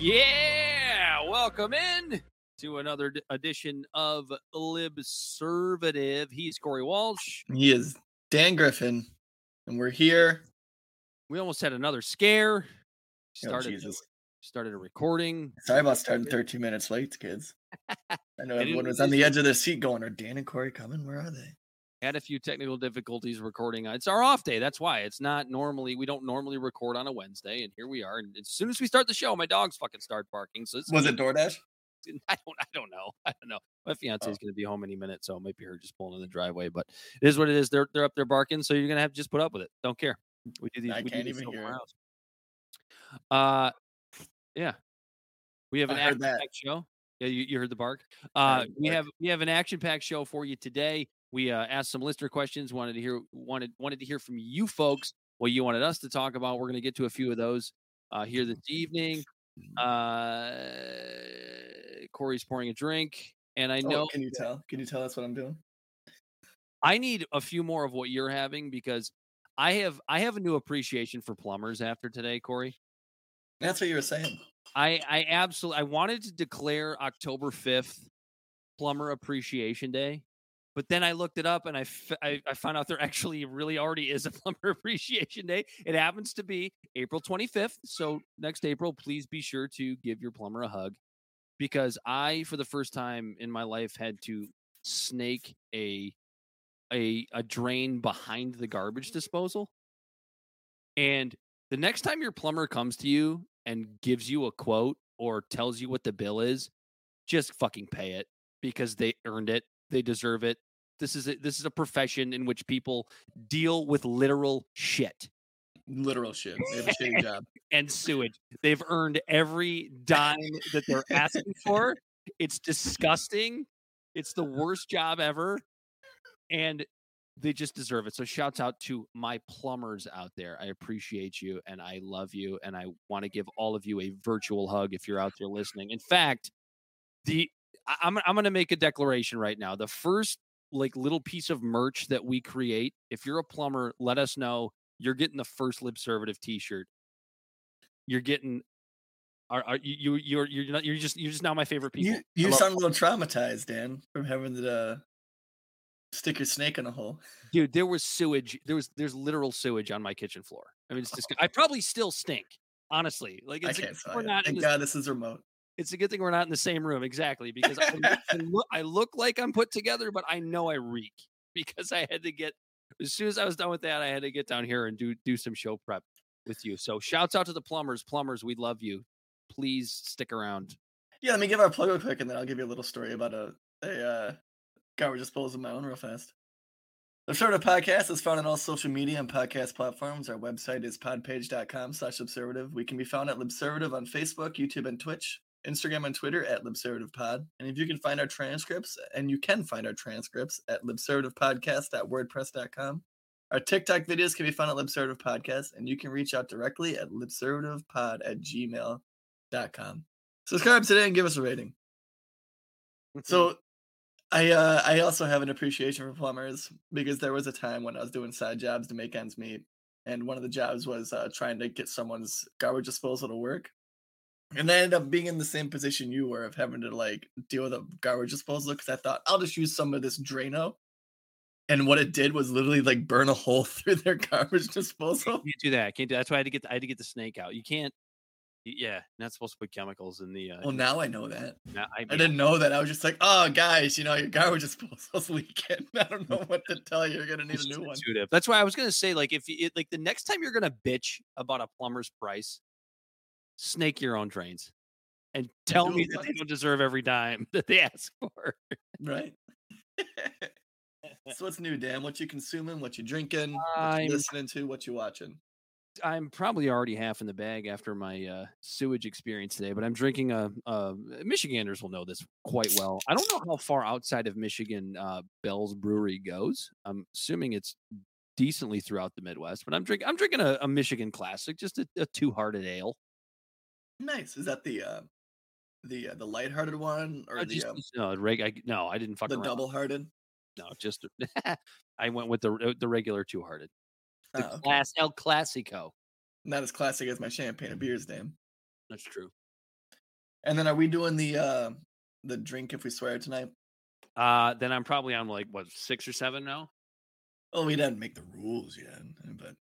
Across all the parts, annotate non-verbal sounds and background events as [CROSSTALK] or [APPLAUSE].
Yeah, welcome in to another edition of Libservative. He's Corey Walsh. He is Dan Griffin, and we're here. We almost had another scare. Oh, Started Jesus. started a recording. Sorry about starting 13 minutes late, kids. [LAUGHS] I know everyone was on the edge of their seat going, Are Dan and Corey coming? Where are they? Had a few technical difficulties recording. It's our off day. That's why it's not normally. We don't normally record on a Wednesday, and here we are. And as soon as we start the show, my dogs fucking start barking. So Was it DoorDash? [LAUGHS] I don't. I don't know. I don't know. My fiance Oh. is going to be home any minute, so it might be her just pulling in the driveway. But it is what it is. They're they're up there barking, so you're going to have to just put up with it. Don't care. We do these. I we do can't these even hear else. Uh, yeah. We have an action show. Yeah, you, you heard the bark. Uh, we have we have an action packed show for you today. We uh, asked some listener questions. Wanted to hear wanted wanted to hear from you folks what you wanted us to talk about. We're going to get to a few of those uh, here this evening. Uh, Corey's pouring a drink, and I Oh, know can you tell? Can you tell us what I'm doing? I need a few more of what you're having because I have I have a new appreciation for plumbers after today, Corey. That's what you were saying. I I absolutely I wanted to declare October 5th plumber appreciation day, but then I looked it up and I, f- I I found out there actually really already is a [LAUGHS] plumber appreciation day. It happens to be April 25th, so next April please be sure to give your plumber a hug because I for the first time in my life had to snake a a a drain behind the garbage disposal. And the next time your plumber comes to you and gives you a quote or tells you what the bill is, just fucking pay it because they earned it. They deserve it. This is a, this is a profession in which people deal with literal shit Literal shit. They have a shitty [LAUGHS] job. and sewage. They've earned every dime that they're asking for. It's disgusting. It's the worst job ever. And they just deserve it. So shouts out to my plumbers out there. I appreciate you and I love you. And I want to give all of you a virtual hug if you're out there listening. In fact, the I- I'm I'm gonna make a declaration right now. The first like little piece of merch that we create, if you're a plumber, let us know. You're getting the first Libservative t-shirt you're getting are, are you you- you're you're not you're just you're just now my favorite people. You, you sound a little traumatized, Dan, from having to uh, stick your snake in a hole. dude, there was sewage. There was there's literal sewage on my kitchen floor. I mean, it's just I probably still stink. Honestly, like I it's a, can't thing we're not Thank the, God this is remote. It's a good thing we're not in the same room exactly because I, I look I look like I'm put together, but I know I reek [LAUGHS] because I had to get as soon as I was done with that, I had to get down here and do do some show prep with you. So shouts out to the plumbers, plumbers, we love you. Please stick around. Yeah, let me give our plug real quick, and then I'll give you a little story about a a uh, garbage disposal of my own real fast. The of Podcast is found on all social media and podcast platforms. Our website is podpage.com slash Libservative. We can be found at Libservative on Facebook, YouTube, and Twitch, Instagram and Twitter at LibservativePod. And if you can find our transcripts, and you can find our transcripts at libservativepodcast.wordpress.com. Our TikTok videos can be found at Libservative Podcast, and you can reach out directly at libservativepod at gmail.com. Subscribe today and give us a rating. So I uh I also have an appreciation for plumbers because there was a time when I was doing side jobs to make ends meet. And one of the jobs was uh, trying to get someone's garbage disposal to work. And I ended up being in the same position you were of having to like deal with a garbage disposal because I thought I'll just use some of this Drano. And what it did was literally like burn a hole [LAUGHS] through their garbage disposal. You can't do that. Can't do. That's why I had to get. I had to get the snake out. You can't. Yeah, not supposed to put chemicals in the. Uh, Well, now I know that. I, I didn't know that. I was just like, oh, guys, you know, your garbage [LAUGHS] disposal's leaking. [LAUGHS] I don't know what to tell you. You're going to need a new one. That's why I was gonna say, like, if you like the next time you're gonna bitch about a plumber's price, snake your own drains, and [LAUGHS] tell me that they don't deserve every dime [LAUGHS] that they ask for. Right. [LAUGHS] so what's new, Dan? What you consuming? What you drinking? What you listening to? What you watching? I'm probably already half in the bag after my uh, sewage experience today, but I'm drinking a, a Michiganders will know this quite well. I don't know how far outside of Michigan uh, Bell's Brewery goes. I'm assuming it's decently throughout the Midwest, but I'm drinking I'm drinking a, a Michigan classic, just a, a two hearted ale. Nice. Is that the uh the uh, the lighthearted one or Uh, the just, um, no, reg, I, no, I didn't fuck the around. double hearted? No, just [LAUGHS] I went with the uh, the regular two hearted. The Oh, okay. class El Clasico. Not as classic as my champagne and beers name. That's true. And then are we doing the uh the drink if we swear tonight? Uh, then I'm probably on like what six or seven now. Oh, we didn't make the rules yet, but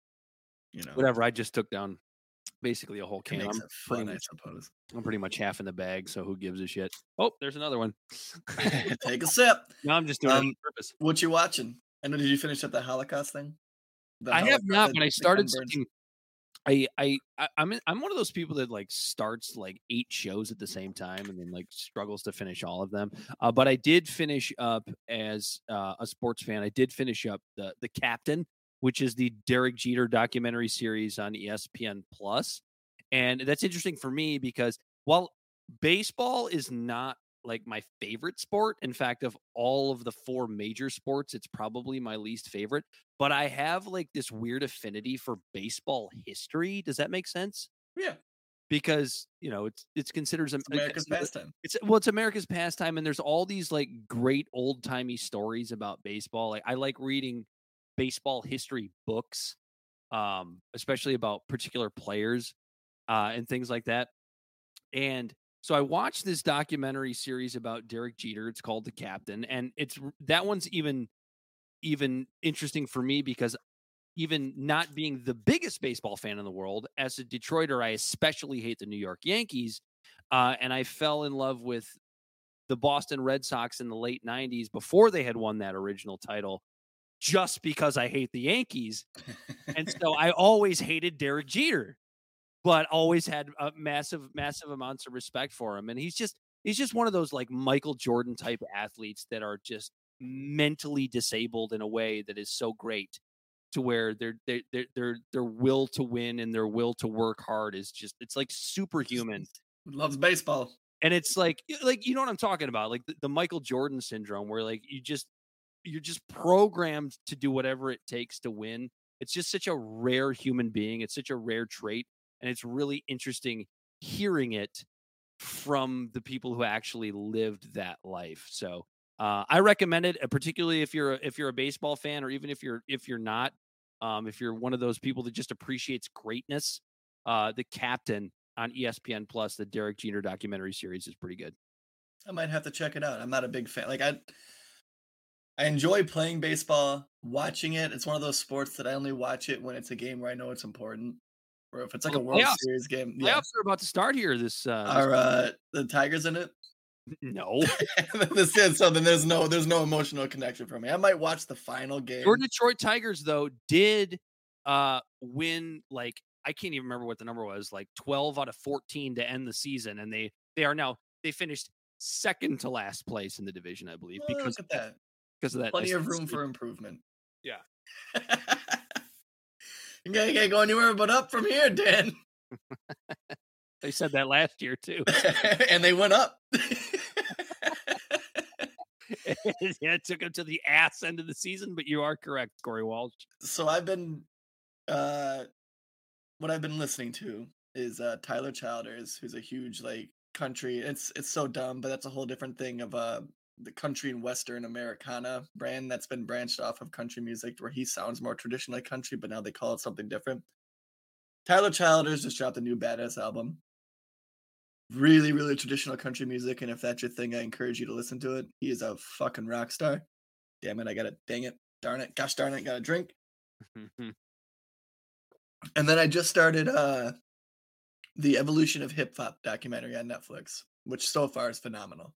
you know, Whatever. I just took down basically a whole can. I'm fun, pretty I much suppose. I'm pretty much half in the bag, so who gives a shit? Oh, there's another one. [LAUGHS] Take a sip. no, I'm just doing it on Um, purpose. What you watching? And. Did you finish up the Holocaust thing? The I have not, but I started something. I I I- I'm in- I'm one of those people that like starts like eight shows at the same time and then like struggles to finish all of them. Uh, but I did finish up as uh, a sports fan. I did finish up the the Captain, which is the Derek Jeter documentary series on ESPN Plus, and that's interesting for me because while baseball is not like my favorite sport. In fact, of all of the four major sports, it's probably my least favorite. But I have like this weird affinity for baseball history. Does that make sense? Yeah, Because you know it's it's considered it's America's it's- uh, pastime. It's well, it's America's pastime, and there's all these like great old timey stories about baseball. Like I like reading baseball history books, um, especially about particular players uh, and things like that. And so I watched this documentary series about Derek Jeter. It's called The Captain, and it's that one's even even interesting for me because even not being the biggest baseball fan in the world, as a Detroiter, I especially hate the New York Yankees, uh, and I fell in love with the Boston Red Sox in the late '90s before they had won that original title, just because I hate the Yankees and [LAUGHS] so I always hated Derek Jeter, but always had uh, massive, massive amounts of respect for him. And he's just, he's just one of those like Michael Jordan type athletes that are just mentally disabled in a way that is so great to where their their their their their will to win and their will to work hard is just it's like superhuman Loves baseball. and it's like like you know what i'm talking about like the, the michael jordan syndrome where like you just you're just programmed to do whatever it takes to win it's just such a rare human being it's such a rare trait and it's really interesting hearing it from the people who actually lived that life so uh, i recommend it uh, particularly if you're a, if you're a baseball fan or even if you're if you're not um, if you're one of those people that just appreciates greatness uh, the captain on ESPN Plus, the Derek Jeter documentary series is pretty good. I might have to check it out. I'm not a big fan. Like I, I enjoy playing baseball. Watching it, it's one of those sports that I only watch it when it's a game where I know it's important. Or if it's like a World playoffs- Series game. Yeah. Playoffs are about to start here. This, uh, Are uh, the Tigers in it? no, [LAUGHS] this is so. Then there's no there's no emotional connection for me. I might watch the final game. your Detroit Tigers though did uh win like I can't even remember what the number was, like 12 out of 14 to end the season, and they they are now they finished second to last place in the division, I believe, Well, because look at that. Because of that. Plenty of room for improvement. Yeah. [LAUGHS] you can't, can't go anywhere but up from here, Dan. [LAUGHS] They said that last year too. [LAUGHS] and they went up. yeah, it took them to the ass end of the season, but you are correct, Corey Walsh. so I've been uh what I've been listening to is uh Tyler Childers, who's a huge like country. It's it's so dumb, but that's a whole different thing of uh the country and western Americana brand that's been branched off of country music where he sounds more traditionally country, but now they call it something different. Tyler Childers just dropped a new badass album. Really, really traditional country music, and if that's your thing, I encourage you to listen to it. He is a fucking rock star. Damn it, I got it. Dang it. Darn it. Gosh darn it, got a drink. [LAUGHS] And then I just started uh the evolution of hip hop documentary on Netflix, which so far is phenomenal.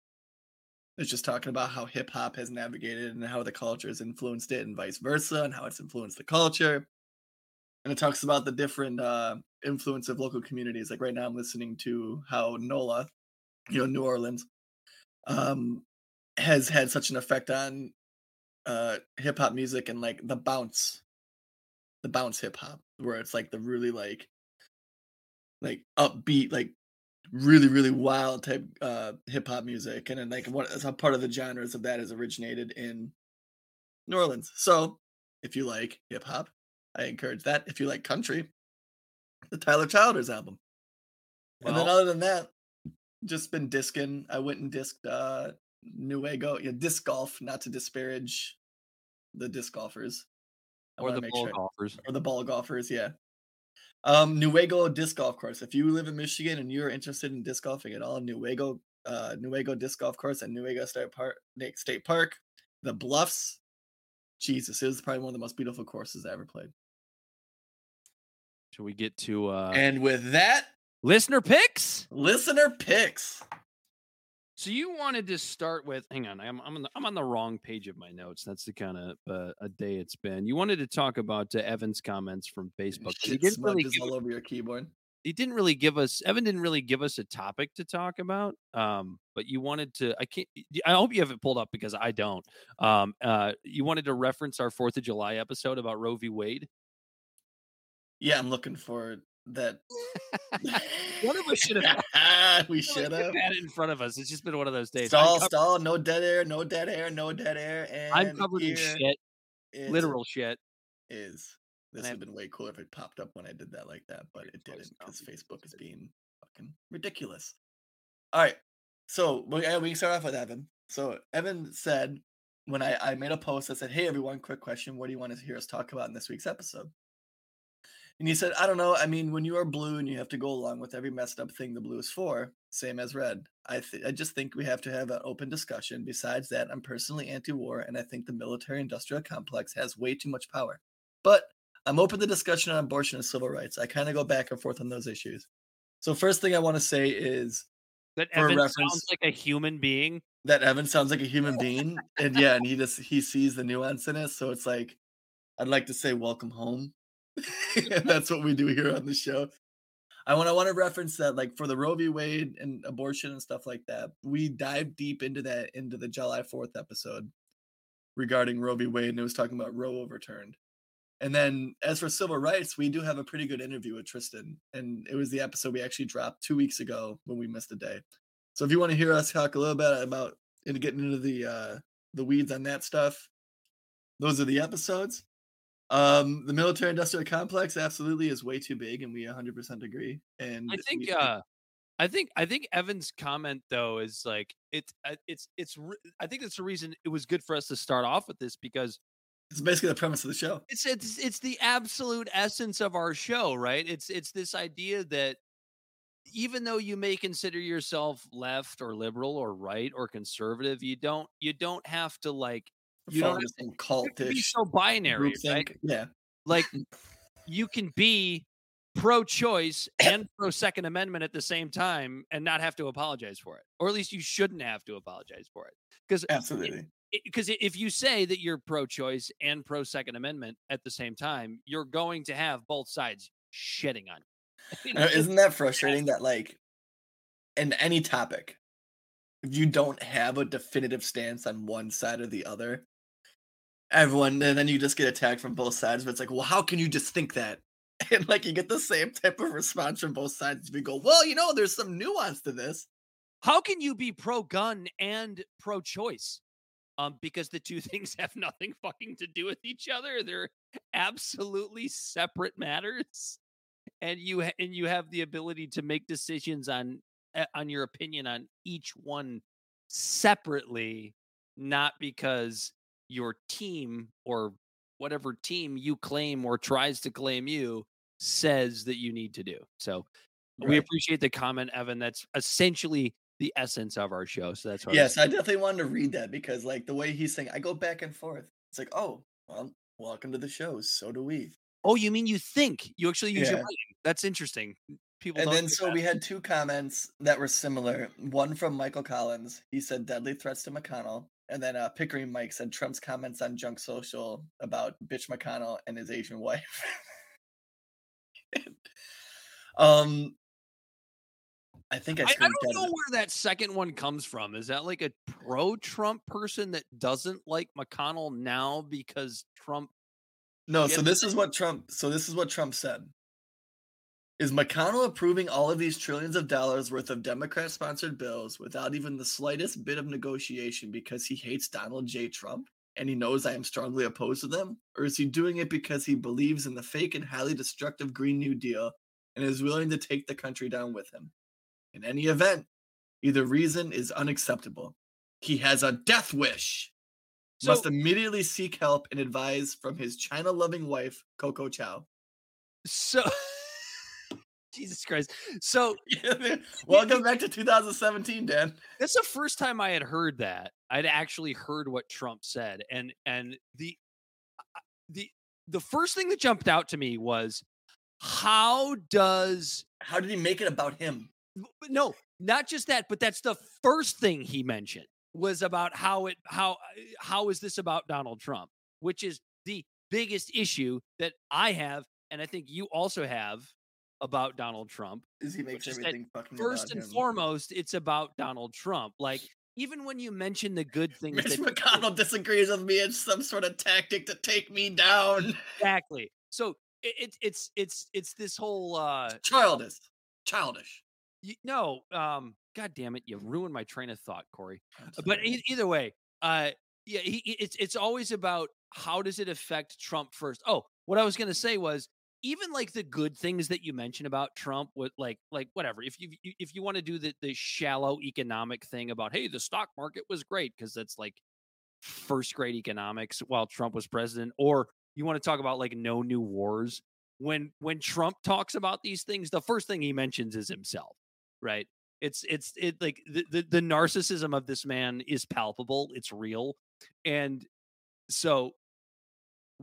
It's just talking about how hip hop has navigated and how the culture has influenced it and vice versa, and how it's influenced the culture. And it talks about the different uh influence of local communities. Like right now I'm listening to how NOLA, you know, New Orleans, um, has had such an effect on uh hip hop music and like the bounce the bounce hip hop, where it's like the really like like upbeat, like really really wild type uh hip hop music, and then like what a part of the genres of that is originated in New Orleans. So if you like hip hop, I encourage that. If you like country, the Tyler Childers album. and then other than that, just been discing. I went and disced uh Nuego, yeah, disc golf, not to disparage the disc golfers. I or the ball sure- golfers. or the ball golfers, yeah. Um, Nuego disc golf course. If you live in Michigan and you're interested in disc golfing at all, Nuego, uh, Nuego disc golf course at Nuego State Park, State Park, the Bluffs. Jesus, it was probably one of the most beautiful courses I ever played. Should we get to uh and with that, listener picks? listener picks. So you wanted to start with hang on, I'm I'm on the, I'm on the wrong page of my notes. That's the kind of uh, a day it's been. You wanted to talk about uh, Evan's comments from Facebook. He didn't really give, all over your keyboard. he didn't really give us Evan didn't really give us a topic to talk about. Um, but you wanted to I can't I hope you have it pulled up because I don't. Um, uh, you wanted to reference our Fourth of July episode about Roe v. Wade. Yeah, I'm looking for that. [LAUGHS] One of us should have [LAUGHS] [LAUGHS] we should have. had it in front of us. It's just been one of those days. Stall, covered, stall, no dead air, no dead air, no dead air. And I'm covered in shit, literal shit. is. This would have been way cooler if it popped up when I did that like that, but it didn't because. Facebook is being fucking ridiculous. All right, so we, we can start off with Evan. So Evan said when I, I made a post that said, "Hey everyone, quick question: What do you want to hear us talk about in this week's episode?" And he said, "I don't know. I mean, when you are blue and you have to go along with every messed up thing the blue is for, same as red. I th- I just think we have to have an open discussion. Besides that, I'm personally anti-war, and I think the military-industrial complex has way too much power. But I'm open to discussion on abortion and civil rights. I kind of go back and forth on those issues. So first thing I want to say is That For Evan sounds like a human being. that Evan sounds like a human [LAUGHS] being, and yeah, and he just he sees the nuance in it. So it's like I'd like to say welcome home. [LAUGHS] That's what we do here on the show. I want I want to reference that like for the Roe v. Wade and abortion and stuff like that. We dive deep into that into the July Fourth episode regarding Roe v. Wade, and it was talking about Roe overturned. And then as for civil rights, we do have a pretty good interview with Tristan, and it was the episode we actually dropped two weeks ago when we missed a day. So if you want to hear us talk a little bit about and getting into the uh the weeds on that stuff, those are the episodes. Um, the military industrial complex absolutely is way too big, and we 100% agree. And I think we- uh I think I think Evan's comment though is like it's uh, it's it's re- I think that's the reason it was good for us to start off with this because it's basically the premise of the show. it's it's it's the absolute essence of our show, right? It's it's this idea that even though you may consider yourself left or liberal or right or conservative, you don't you don't have to like you don't some have to be so binary, right? Yeah, like [LAUGHS] you can be pro-choice and pro second amendment at the same time and not have to apologize for it or at least you shouldn't have to apologize for it because absolutely. because if you say that you're pro-choice and pro second amendment at the same time you're going to have both sides shitting on you. [LAUGHS] Uh, Isn't that frustrating that like in any topic, if you don't have a definitive stance on one side or the other, everyone and then you just get attacked from both sides. But it's like, well, how can you just think that? [LAUGHS] And like you get the same type of response from both sides. We go, well, you know, there's some nuance to this. how can you be pro-gun and pro-choice um because the two [LAUGHS] things have nothing fucking to do with each other they're absolutely separate matters and you ha- and you have the ability to make decisions on uh, on your opinion on each one separately not because your team or whatever team you claim or tries to claim you says that you need to do so we appreciate the comment, Evan. That's essentially the essence of our show. So that's why. Yes, I definitely wanted to read that because like the way he's saying, I go back and forth. It's like, oh, well, welcome to the show. So do we. Oh, you mean you think you actually use your brain? That's interesting. People. And then so that. we had two comments that were similar. One from Michael Collins. He said deadly threats to McConnell. And then uh, Pickering Mike said Trump's comments on Junk Social about bitch McConnell and his Asian [LAUGHS] wife. [LAUGHS] um, I think I, I, I don't know it. where that second one comes from. Is that like a pro-Trump person that doesn't like McConnell now because Trump No, so this is what Trump so this is what Trump said. Is McConnell approving all of these trillions of dollars worth of Democrat sponsored bills without even the slightest bit of negotiation because he hates Donald J. Trump and he knows I am strongly opposed to them? Or is he doing it because he believes in the fake and highly destructive Green New Deal and is willing to take the country down with him? In any event, either reason is unacceptable. He has a death wish. So Must immediately seek help and advice from his China loving wife, Coco Chow. so [LAUGHS] Jesus Christ. So [LAUGHS] Welcome back to 2017, Dan. that's the first time I had heard that. I'd actually heard what Trump said, and and the the the first thing that jumped out to me was how does How did he make it about him? no, not just that, but that's the first thing he mentioned was about how it how how is this about Donald Trump, which is the biggest issue that I have, and I think you also have about Donald Trump. Is he makes everything fucking First and him. foremost, it's about Donald Trump. Like even when you mention the good [LAUGHS] things Mitch McConnell disagrees with me. It's some sort of tactic to take me down. exactly. So it, it, it's it's it's this whole uh Childish. Childish. y- no um god damn it you ruined my train of thought corey but e- either way uh yeah he, he- it's it's always about how does it affect trump first oh what i was going to say was even like the good things that you mentioned about trump with like like whatever if you if you want to do the the shallow economic thing about hey the stock market was great because that's like first grade economics while trump was president or you want to talk about like no new wars when when trump talks about these things the first thing he mentions is himself right? It's it's it like the, the the narcissism of this man is palpable it's real and so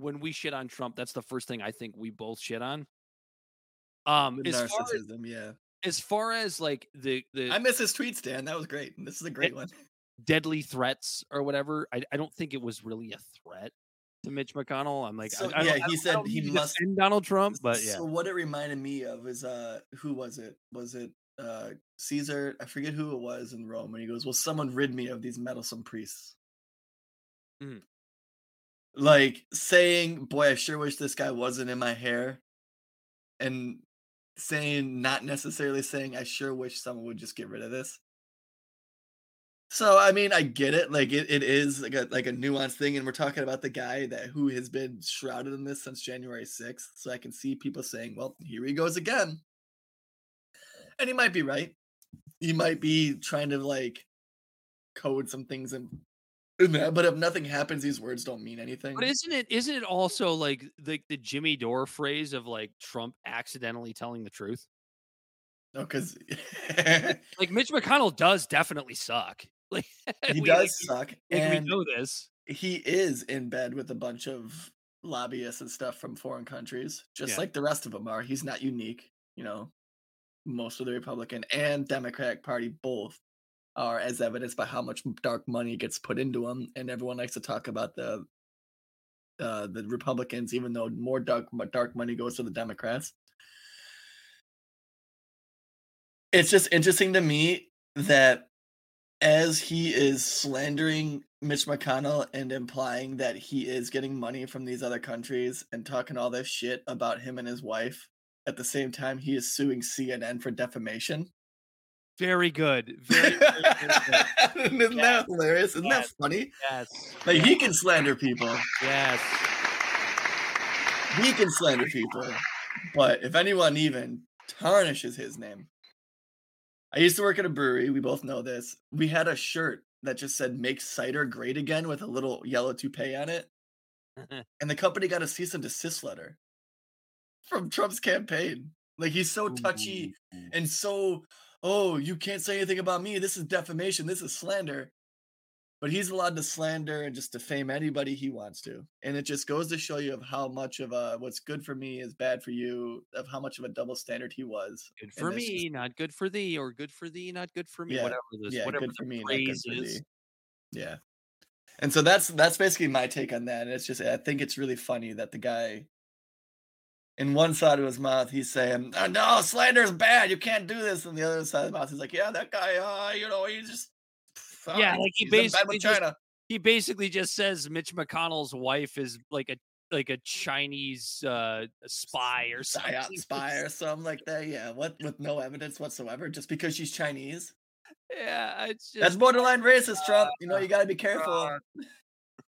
when we shit on trump that's the first thing i think we both shit on um The as far as, narcissism, yeah. as far as like the the I miss his tweets, Dan. That was great. This is a great one. [LAUGHS] deadly threats or whatever I, I don't think it was really a threat to mitch mcconnell i'm like I- So, I, don't- yeah, he I said he must- donald trump but yeah So what it reminded me of is uh who was it? Was it uh Caesar? I forget who it was in Rome. And he goes, Well, someone rid me of these meddlesome priests. Mhm. Like saying, Boy, I sure wish this guy wasn't in my hair. And saying not necessarily saying I sure wish someone would just get rid of this. So I mean, I get it. Like it, it is like a like a nuanced thing, and we're talking about the guy that who has been shrouded in this since January sixth. So I can see people saying, "Well, here he goes again," and he might be right. He might be trying to like code some things in. But if nothing happens, these words don't mean anything. But isn't it isn't it also like the the Jimmy Dore phrase of like Trump accidentally telling the truth? No, because [LAUGHS] Like Mitch McConnell does definitely suck. [LAUGHS] Like he we- like, does suck, like, and we know this. he is in bed with a bunch of lobbyists and stuff from foreign countries, just Yeah. like the rest of them are. He's not unique, you know. Most of the Republican and Democratic Party both are, as evidenced by how much dark money gets put into them, and everyone likes to talk about the uh, the Republicans, even though more dark dark money goes to the Democrats. It's just interesting to me that as he is slandering Mitch McConnell and implying that he is getting money from these other countries and talking all this shit about him and his wife, at the same time he is suing CNN for defamation. Very good. Very, [LAUGHS] very, very good. Isn't that hilarious? Isn't Yes. that funny? Yes. Like he can slander people. Yes. He can slander people. But if anyone even tarnishes his name. I used to work at a brewery. We both know this. We had a shirt that just said make cider great again with a little yellow toupee on it. [LAUGHS] and the company got a cease and desist letter from Trump's campaign. Like he's so touchy and so, oh, you can't say anything about me. This is defamation. This is slander. But he's allowed to slander and just defame anybody he wants to. And it just goes to show you of how much of a what's good for me is bad for you, of how much of a double standard he was. Good for it's just- me, not good for thee, or good for thee, not good for me. Yeah, Whatever this, yeah, whatever good for me, not good phrase for is. Yeah. And so that's that's basically my take on that. And it's just I think it's really funny that the guy in one side of his mouth he's saying, oh, no, slander is bad. You can't do this. And the other side of the mouth he's like, Yeah, that guy, uh, you know, he just Yeah, uh, like he he's in bed basically just- China. He basically just says Mitch McConnell's wife is like a like a Chinese uh spy or [LAUGHS] something. psyop [LAUGHS] spy or something like that. Yeah, what with no evidence whatsoever, just because she's Chinese. Yeah, it's just That's borderline racist, Trump. You know, you got to be careful. [LAUGHS]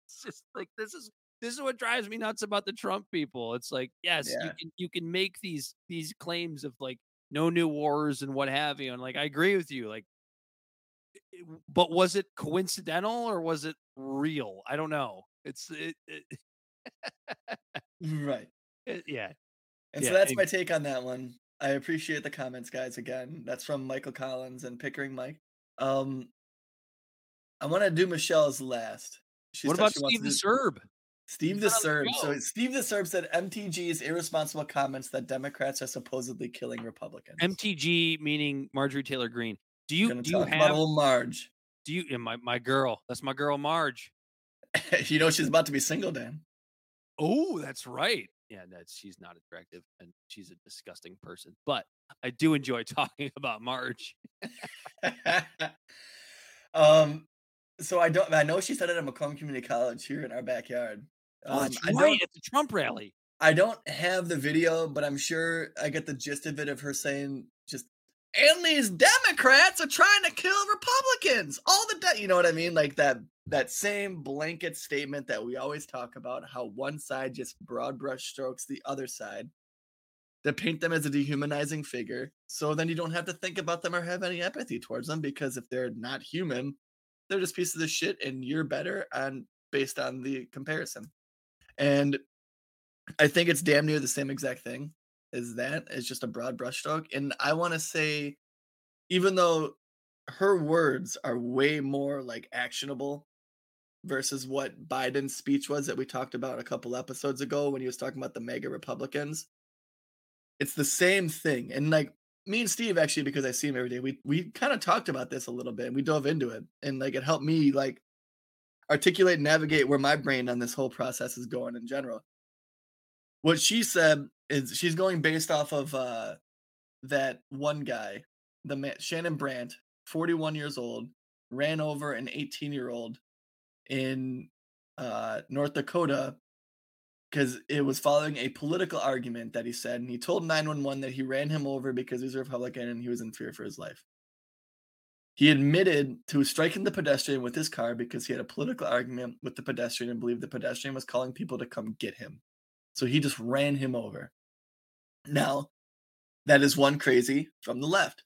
It's just like this is this is what drives me nuts about the Trump people. It's like, yes, you can you can make these these claims of like no new wars and what have you, and like I agree with you, like, but was it coincidental or was it real? I don't know. It's it, it, Right. [LAUGHS] it- yeah. And so that's and- my take on that one. I appreciate the comments, guys. Again, that's from Michael Collins and Pickering Mike. Um, I want to do Michelle's last. She what about Steve the do- Serb? Steve the He's not on Serb. So. Steve the Serb said MTG's irresponsible comments that Democrats are supposedly killing Republicans. MTG meaning Marjorie Taylor Greene. Do you do you talk about have old Marge. do you my my girl? That's my girl Marge. [LAUGHS] you know she's about to be single, Dan. Oh, that's right. Yeah, that's she's not attractive and she's a disgusting person. But I do enjoy [LAUGHS] talking about Marge. [LAUGHS] um, so I don't. I know she said it at Macomb Community College here in our backyard. Oh, Um, I right don't. at the Trump rally. I don't have the video, but I'm sure I get the gist of it of her saying just. And these Democrats are trying to kill Republicans. All the de-, you know what I mean, like that that same blanket statement that we always talk about, how one side just broad brush strokes the other side to paint them as a dehumanizing figure. So then you don't have to think about them or have any empathy towards them because if they're not human, they're just pieces of shit and you're better and based on the comparison. And I think it's damn near the same exact thing as that. It's just a broad brushstroke. And I want to say, even though her words are way more like actionable versus what Biden's speech was that we talked about a couple episodes ago when he was talking about the MAGA Republicans, it's the same thing. And like me and Steve actually, because I see him every day, we we kind of talked about this a little bit and we dove into it. And like it helped me like articulate and navigate where my brain on this whole process is going in general. What she said is she's going based off of uh that one guy, the man Shannon Brandt, 41 years old, ran over an 18 year old in uh North Dakota because it was following a political argument that he said, and he told 911 that he ran him over because he's a Republican and he was in fear for his life. He admitted to striking the pedestrian with his car because he had a political argument with the pedestrian and believed the pedestrian was calling people to come get him. So he just ran him over. Now, that is one crazy from the left.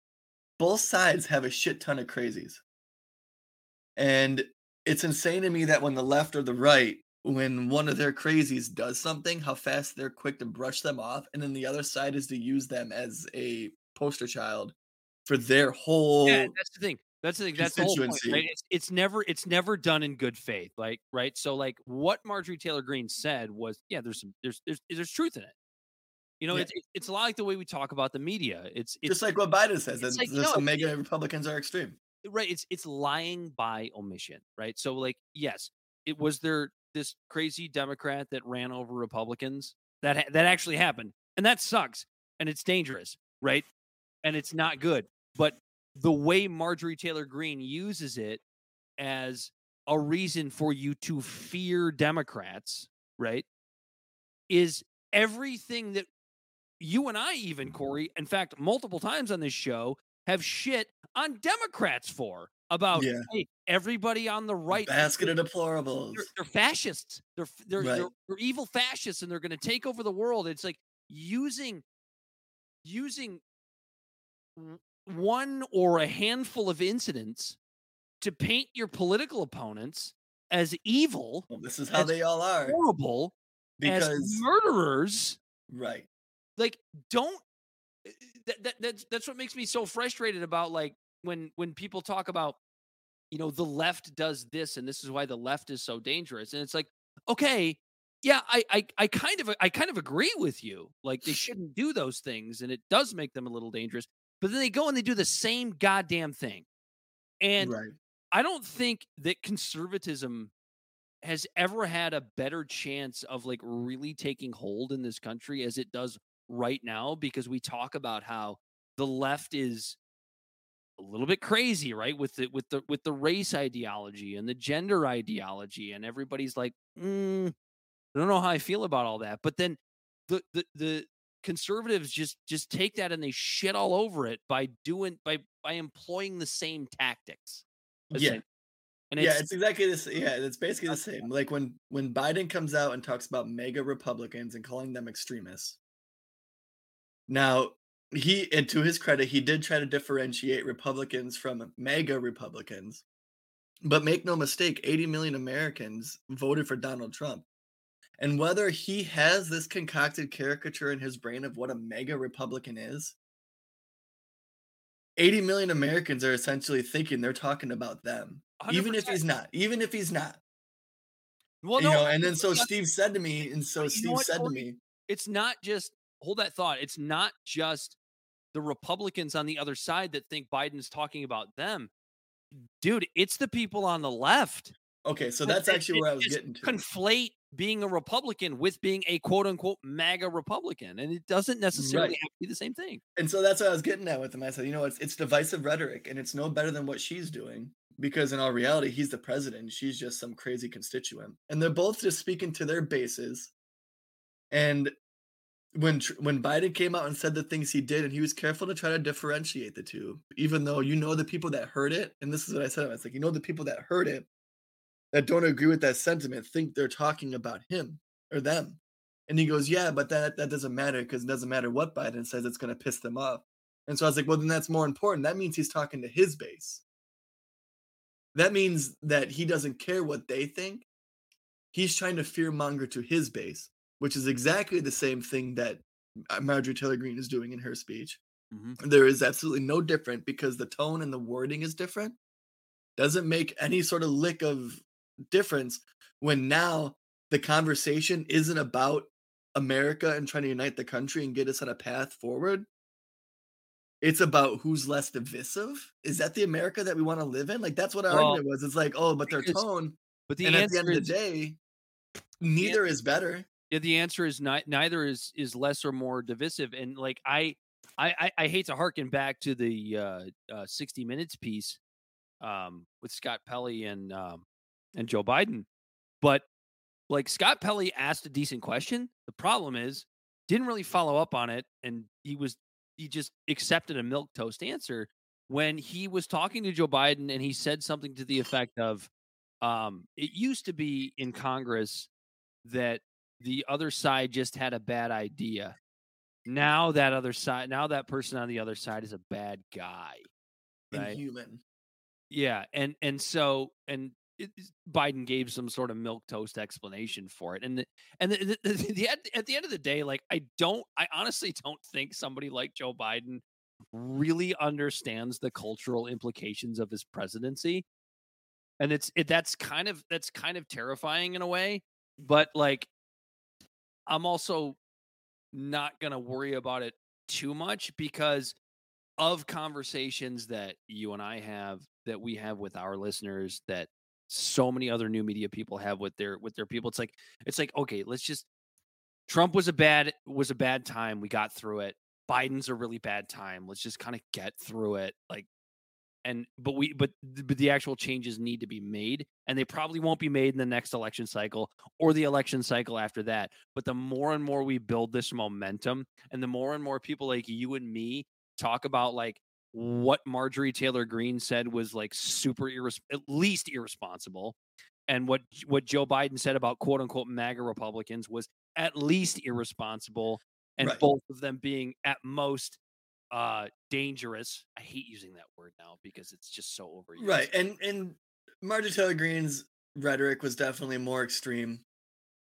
Both sides have a shit ton of crazies. And it's insane to me that when the left or the right, when one of their crazies does something, how fast they're quick to brush them off. And then the other side is to use them as a poster child for their whole Yeah, that's the thing. That's the thing. That's the whole point, right? It's, it's never it's never done in good faith, like right. So like what Marjorie Taylor Greene said was, yeah, there's some there's there's there's truth in it. You know, Yeah. it's it's- a lot like the way we talk about the media. It's it's just like what Biden says. it's That like, the no, MAGA Republicans are extreme. right it's it's lying by omission right so like yes it was there this crazy democrat that ran over republicans that ha- that actually happened and that sucks and it's dangerous right and it's not good but the way marjorie taylor greene uses it as a reason for you to fear democrats right is everything that you and i even corey in fact multiple times on this show have shit on Democrats for about Yeah. hey, everybody on the right. Basket of deplorables. they're, they're fascists. They're they're, Right. they're they're evil fascists, and they're going to take over the world. It's like using using one or a handful of incidents to paint your political opponents as evil, Well, this is how they all are. horrible, as Because murderers. right. like don't eh, that, that that's that's what makes me so frustrated about like when when people talk about you know the left does this and this is why the left is so dangerous and it's like okay yeah I, I i kind of i kind of agree with you like they [SIGHS] shouldn't do those things and it does make them a little dangerous but then they go and they do the same goddamn thing and right. I don't think that conservatism has ever had a better chance of like really taking hold in this country as it does right now because we talk about how the left is a little bit crazy right with the with the with the race ideology and the gender ideology and everybody's like mm, I don't know how I feel about all that. But then the the the conservatives just just take that and they shit all over it by doing by by employing the same tactics. Yeah. And yeah, it's, it's exactly this. Yeah, it's basically the uh, same. Like when when Biden comes out and talks about MAGA Republicans and calling them extremists. Now he, and to his credit, he did try to differentiate Republicans from MAGA Republicans. But make no mistake, 80 million Americans voted for Donald Trump. And whether he has this concocted caricature in his brain of what a MAGA Republican is, 80 million Americans are essentially thinking they're talking about them even if he's not even if he's not well, you no, know and then so steve said to me and so steve what, said to me it's not just hold that thought. It's not just the Republicans on the other side that think Biden's talking about them. Dude, it's the people on the left. okay so that's actually where i was getting to Conflate being a Republican with being a quote unquote MAGA Republican. And it doesn't necessarily Right. have to be the same thing. and so that's what i was getting at with him i said you know it's it's divisive rhetoric and it's no better than what she's doing because in all reality he's the president she's just some crazy constituent and they're both just speaking to their bases and when when Biden came out and said the things he did, and he was careful to try to differentiate the two, even though you know the people that heard it, and this is what I said, I was like, you know, the people that heard it that don't agree with that sentiment think they're talking about him or them, and he goes, yeah, but that that doesn't matter because it doesn't matter what Biden says, it's going to piss them off, and so I was like, well, then that's more important. That means he's talking to his base. That means that he doesn't care what they think. He's trying to fear monger to his base, which is exactly the same thing that uh, Marjorie Taylor Greene is doing in her speech. Mhm. There is absolutely no different because the tone and the wording is different. Doesn't make any sort of lick of difference when now the conversation isn't about America and trying to unite the country and get us on a path forward. It's about who's less divisive. Is that the America that we want to live in? Like that's what our Well, argument was. It's like, oh, but their tone, But the and at the end of the day, neither is better. Yeah, the answer is ni- neither is is less or more divisive. And like I, I, I, I hate to harken back to the uh, uh, 60 Minutes piece um, with Scott Pelley and um, and Joe Biden, but like Scott Pelley asked a decent question. The problem is didn't really follow up on it, and he was he just accepted a milk toast answer when he was talking to Joe Biden, and he said something to the effect of, um, "It used to be in Congress that the other side just had a bad idea. Now that other side, now that person on the other side is a bad guy. Right. Inhuman. Yeah, and and so and it, Biden gave some sort of milk toast explanation for it, and the, and the, the, the, [LAUGHS] at the end of the day, like I don't, I honestly don't think somebody like Joe Biden really understands the cultural implications of his presidency, and it's it that's kind of that's kind of terrifying in a way, but like I'm also not gonna worry about it too much because of conversations that you and I have that we have with our listeners that so many other new media people have with their with their people. It's like it's like okay let's just Trump was a bad was a bad time we got through it. Biden's a really bad time let's just kind of get through it like and but we but but the actual changes need to be made and they probably won't be made in the next election cycle or the election cycle after that but the more and more we build this momentum and the more and more people like you and me talk about like what Marjorie Taylor Greene said was like super irres- at least irresponsible and what what Joe Biden said about quote unquote MAGA Republicans was at least irresponsible and Right. both of them being at most uh dangerous. I hate using that word now because it's just so overused. Right. And and Marjorie Taylor Greene's rhetoric was definitely more extreme.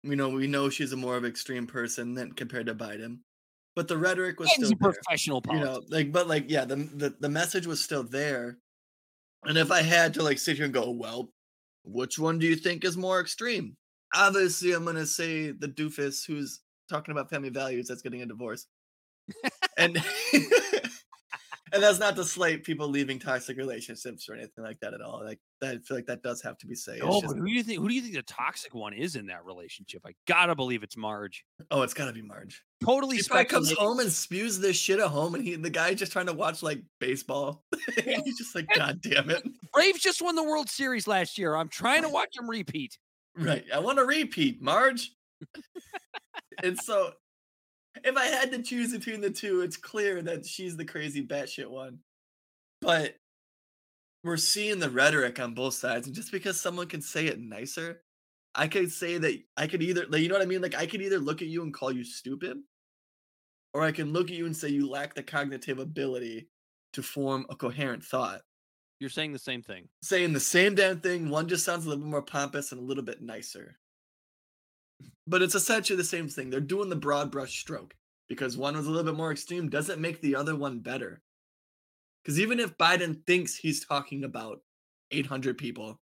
You know, we know she's a more of extreme person than compared to Biden. But the rhetoric was still a there. professional You know, like but like yeah, the, the the message was still there. And if I had to like sit here and go, well, which one do you think is more extreme? Obviously, I'm gonna say the doofus who's talking about family values that's getting a divorce. and [LAUGHS] and that's not to slate people leaving toxic relationships or anything like that at all. Like that, I feel like that does have to be said. Oh, just- but who do you think? Who do you think the toxic one is in that relationship? I gotta believe it's Marge. oh, it's gotta be Marge. Totally He probably comes home and spews this shit at home, and he the guy's just trying to watch like baseball. [LAUGHS] he's just like, God damn it! Braves just won the World Series last year. I'm trying to watch him repeat. Right. I want to repeat, Marge. and so, if I had to choose between the two, it's clear that she's the crazy batshit one. But we're seeing the rhetoric on both sides, and just because someone can say it nicer, I could say that I could either, like, you know what I mean? Like, I could either look at you and call you stupid, or I can look at you and say you lack the cognitive ability to form a coherent thought. You're saying the same thing. Saying the same damn thing, one just sounds a little bit more pompous and a little bit nicer. But it's essentially the same thing. They're doing the broad brush stroke because one was a little bit more extreme doesn't make the other one better. Because even if Biden thinks he's talking about 800 people,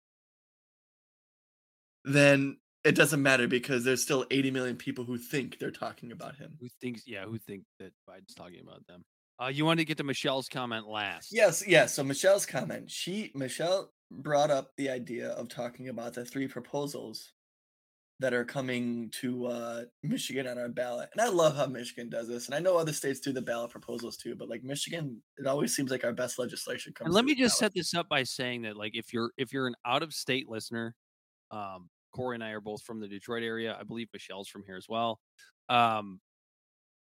then it doesn't matter because there's still 80 million people who think they're talking about him. Who thinks? Yeah, who think that Biden's talking about them? Uh, you wanted to get to Michelle's comment last. Yes, yes. So Michelle's comment, she Michelle brought up the idea of talking about the three proposals that are coming to uh, Michigan on our ballot. And I love how Michigan does this. And I know other states do the ballot proposals too, but like Michigan, it always seems like our best legislation comes. And let me just ballot. set this up by saying that, like, if you're if you're an out of state listener, um, Corey and I are both from the Detroit area. I believe Michelle's from here as well. Um,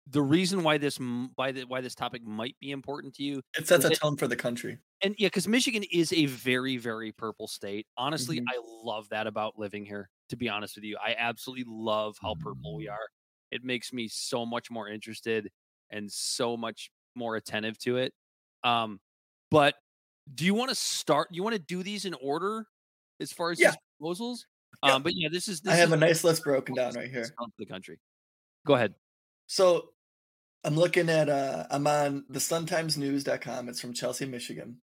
the reason why this why the, why this topic might be important to you it sets a is it- tone for the country. and yeah, because Michigan is a very, very purple state. Honestly, Mhm. I love that about living here. To be honest with you, I absolutely love how purple we are. It makes me so much more interested and so much more attentive to it. Um, but do you want to start? You want to do these in order as far as Yeah. Proposals? Yeah. Um, but yeah, this is. This I have is a nice list broken down right here. the country. Go ahead. So I'm looking at uh I'm on the suntimesnews.com. It's from Chelsea, Michigan.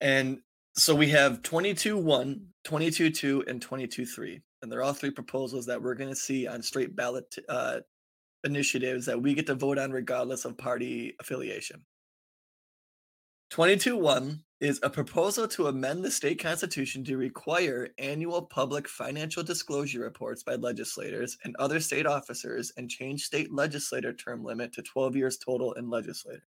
And so we have 22-1, 22-2, and 22-3. And they're all three proposals that we're going to see on straight ballot uh, initiatives that we get to vote on regardless of party affiliation. 22-1 is a proposal to amend the state constitution to require annual public financial disclosure reports by legislators and other state officers and change state legislator term limit to 12 years total in legislature.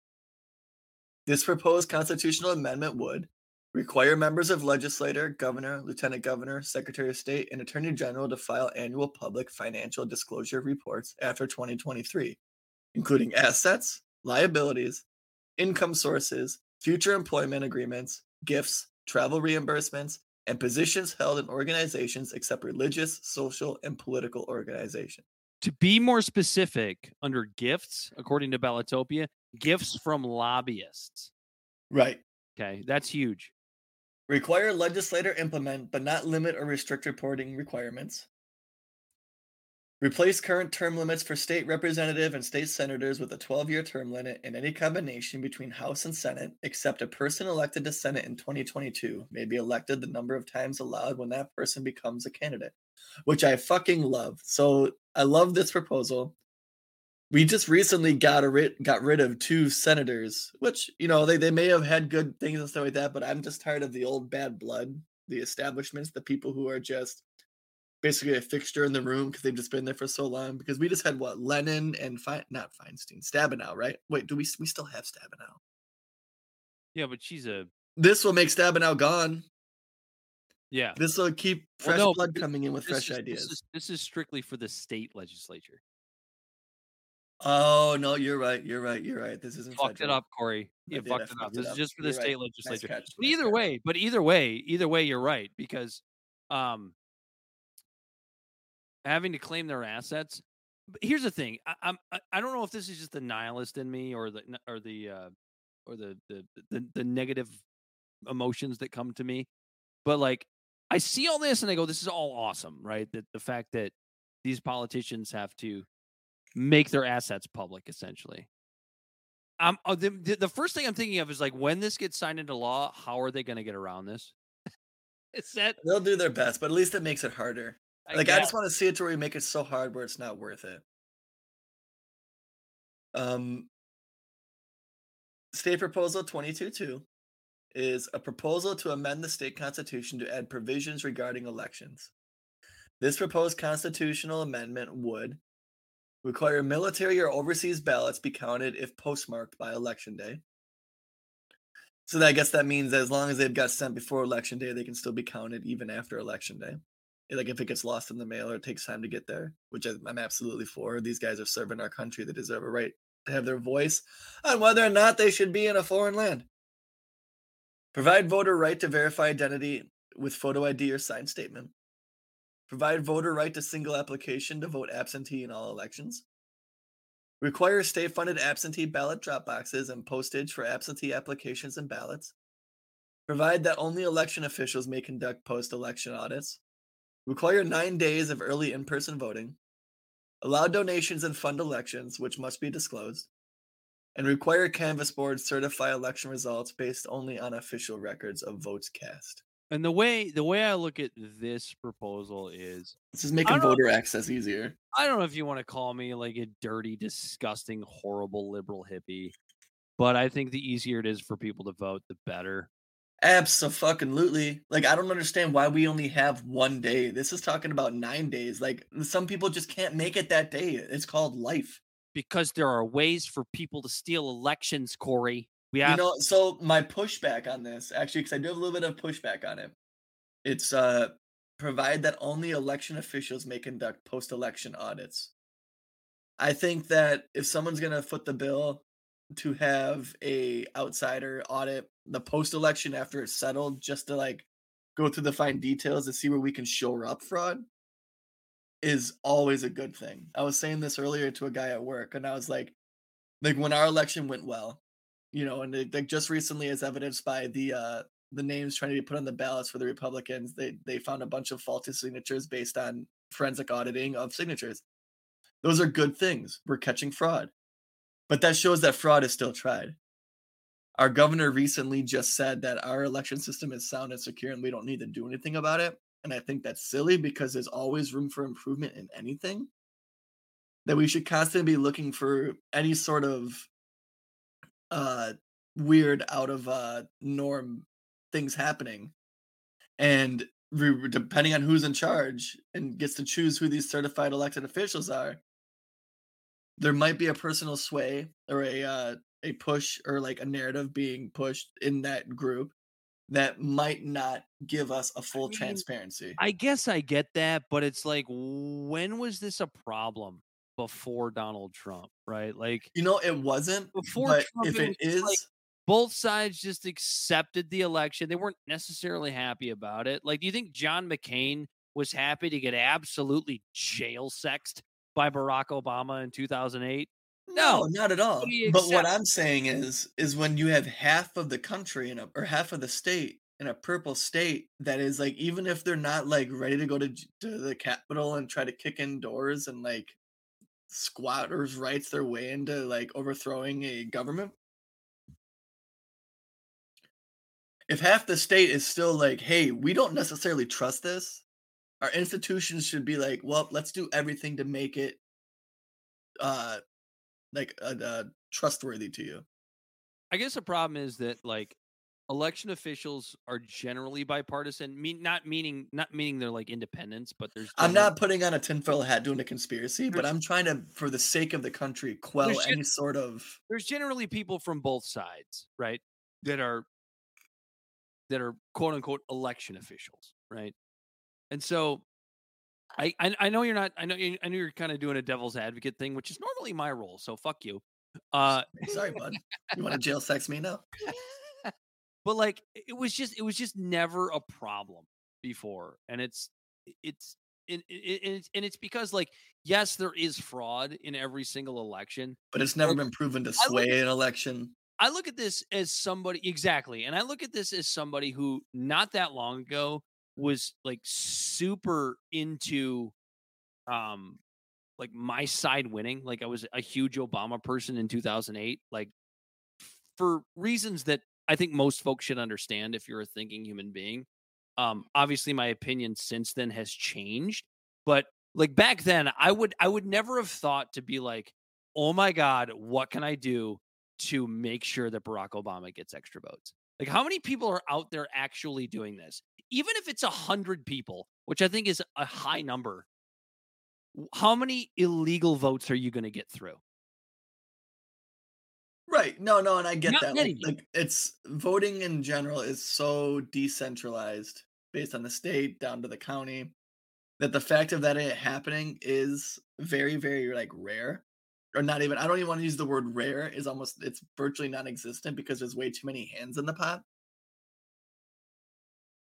This proposed constitutional amendment would require members of legislator, governor, lieutenant governor, secretary of state, and attorney general to file annual public financial disclosure reports after 2023, including assets, liabilities, income sources, future employment agreements, gifts, travel reimbursements, and positions held in organizations except religious, social, and political organizations. To be more specific, under gifts, according to Ballotpedia, gifts from lobbyists. Right. Okay, that's huge. Require legislator implement but not limit or restrict reporting requirements. Replace current term limits for state representative and state senators with a 12 year term limit in any combination between House and Senate, except a person elected to Senate in 2022 may be elected the number of times allowed when that person becomes a candidate, which I fucking love. So I love this proposal. We just recently got rid got rid of two senators, which you know they, they may have had good things and stuff like that, but I'm just tired of the old bad blood, the establishments, the people who are just basically a fixture in the room because they've just been there for so long. Because we just had what Lennon and Fein, not Feinstein, Stabenow, right? Wait, do we we still have Stabenow? Yeah, but she's a This will make Stabenow gone. yeah. This will keep Well, fresh no, blood coming in with fresh is, ideas. This is, this is strictly for the state legislature. Oh no, you're right. You're right. You're right. This isn't Fucked it up, Corey. You I fucked it up. fucked it This is up. just for the You're right. state Nice legislature. catch, But nice either catch. way, but either way, either way, you're right because um having to claim their assets. But here's the thing: I, I'm I, don't know if this is just the nihilist in me or the or the uh, or the, the the the negative emotions that come to me, but like I see all this and I go, "This is all awesome," right? That the fact that these politicians have to make their assets public, essentially. Um, the, the the first thing I'm thinking of is like when this gets signed into law, how are they going to get around this? [LAUGHS] Is that They'll do their best, but at least it makes it harder. I like I just want to see it to where we make it so hard where it's not worth it. Um, state proposal 22-2 is a proposal to amend the state constitution to add provisions regarding elections. This proposed constitutional amendment would require military or overseas ballots be counted if postmarked by election day. So I guess that means as long as they've got sent before election day, they can still be counted even after election day. Like if it gets lost in the mail or it takes time to get there, which I'm absolutely for. These guys are serving our country. They deserve a right to have their voice on whether or not they should be in a foreign land. Provide voter right to verify identity with photo ID or signed statement. Provide voter right to single application to vote absentee in all elections. Require state funded absentee ballot drop boxes and postage for absentee applications and ballots. Provide that only election officials may conduct post election audits. Require nine days of early in person voting. Allow donations and fund elections, which must be disclosed. And require canvas boards certify election results based only on official records of votes cast. And the way the way I look at this proposal is This is making don't know- voter access easier. I don't know if you want to call me like a dirty, disgusting, horrible liberal hippie, but I think the easier it is for people to vote, the better. Absolutely. Like I don't understand why we only have one day. This is talking about nine days. Like some people just can't make it that day. It's called life. Because there are ways for people to steal elections, Corey. We have You know, so my pushback on this, actually, because I do have a little bit of pushback on it. It's uh provide that only election officials may conduct post-election audits. I think that if someone's gonna foot the bill to have a outsider audit the post-election after it's settled, just to like go through the fine details to see where we can shore up fraud, is always a good thing. I was saying this earlier to a guy at work, and I was like, like when our election went well, you know, and like just recently, as evidenced by the uh the names trying to be put on the ballots for the Republicans, they they found a bunch of faulty signatures based on forensic auditing of signatures. Those are good things. We're catching fraud, but that shows that fraud is still tried. Our governor recently just said that our election system is sound and secure, and we don't need to do anything about it. And I think that's silly because there's always room for improvement in anything. That we should constantly be looking for any sort of uh weird out of uh norm things happening and depending on who's in charge and gets to choose who these certified elected officials are there might be a personal sway or a uh, a push or like a narrative being pushed in that group that might not give us a full mean, transparency I guess I get that, but it's like, when was this a problem before Donald Trump, right? Like you know it wasn't before but Trump, if it it is like both sides just accepted the election. They weren't necessarily happy about it. Like, do you think John McCain was happy to get absolutely jail sexed by Barack Obama in 2008? No, No, not at all. But what I'm saying is, is when you have half of the country in a, or half of the state in a purple state that is like, even if they're not like ready to go to, to the Capitol and try to kick in doors and like squatters' rights their way into like overthrowing a government. If half the state is still like, hey, we don't necessarily trust this, our institutions should be like, well, let's do everything to make it uh like uh, uh trustworthy to you. I guess the problem is that like election officials are generally bipartisan. Mean not meaning not meaning they're like independents, but there's I'm not putting on a tinfoil hat doing a conspiracy, but I'm trying to, for the sake of the country, quell any sort of. there's generally people from both sides, right? That are that are quote unquote election officials, right? And so I I, I know you're not I know you, I know you're kind of doing a devil's advocate thing, which is normally my role. So fuck you. Uh Sorry, bud. You want to jail sex me now? [LAUGHS] but like it was just it was just never a problem before and it's it's and, it's and it's because like yes there is fraud in every single election But it's never been proven to look sway an election. i look at this as somebody exactly and i look at this as somebody who not that long ago was like super into um like my side winning like i was a huge obama person in 2008 like for reasons that i think most folks should understand if you're a thinking human being um obviously my opinion since then has changed but like back then i would i would never have thought to be like oh my god what can i do to make sure that barack obama gets extra votes? Like how many people are out there actually doing this even if it's a hundred people which i think is a high number how many illegal votes are you going to get through Right. No, no, and I get Not that. Like, like it's voting in general is so decentralized based on the state down to the county that the fact of that it happening is very, very like rare. Or not even I don't even want to use the word rare, is almost it's virtually non-existent because there's way too many hands in the pot.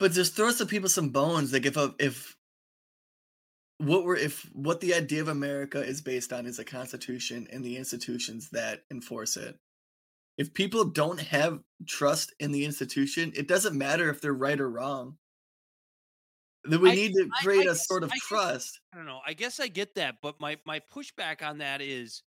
But just throw some people some bones. Like if a, if what we're if what the idea of America is based on is a constitution and the institutions that enforce it. If people don't have trust in the institution, it doesn't matter if they're right or wrong. That we I- need to create I a guess- sort of I trust. I don't know. I guess I get that, but my my pushback on that is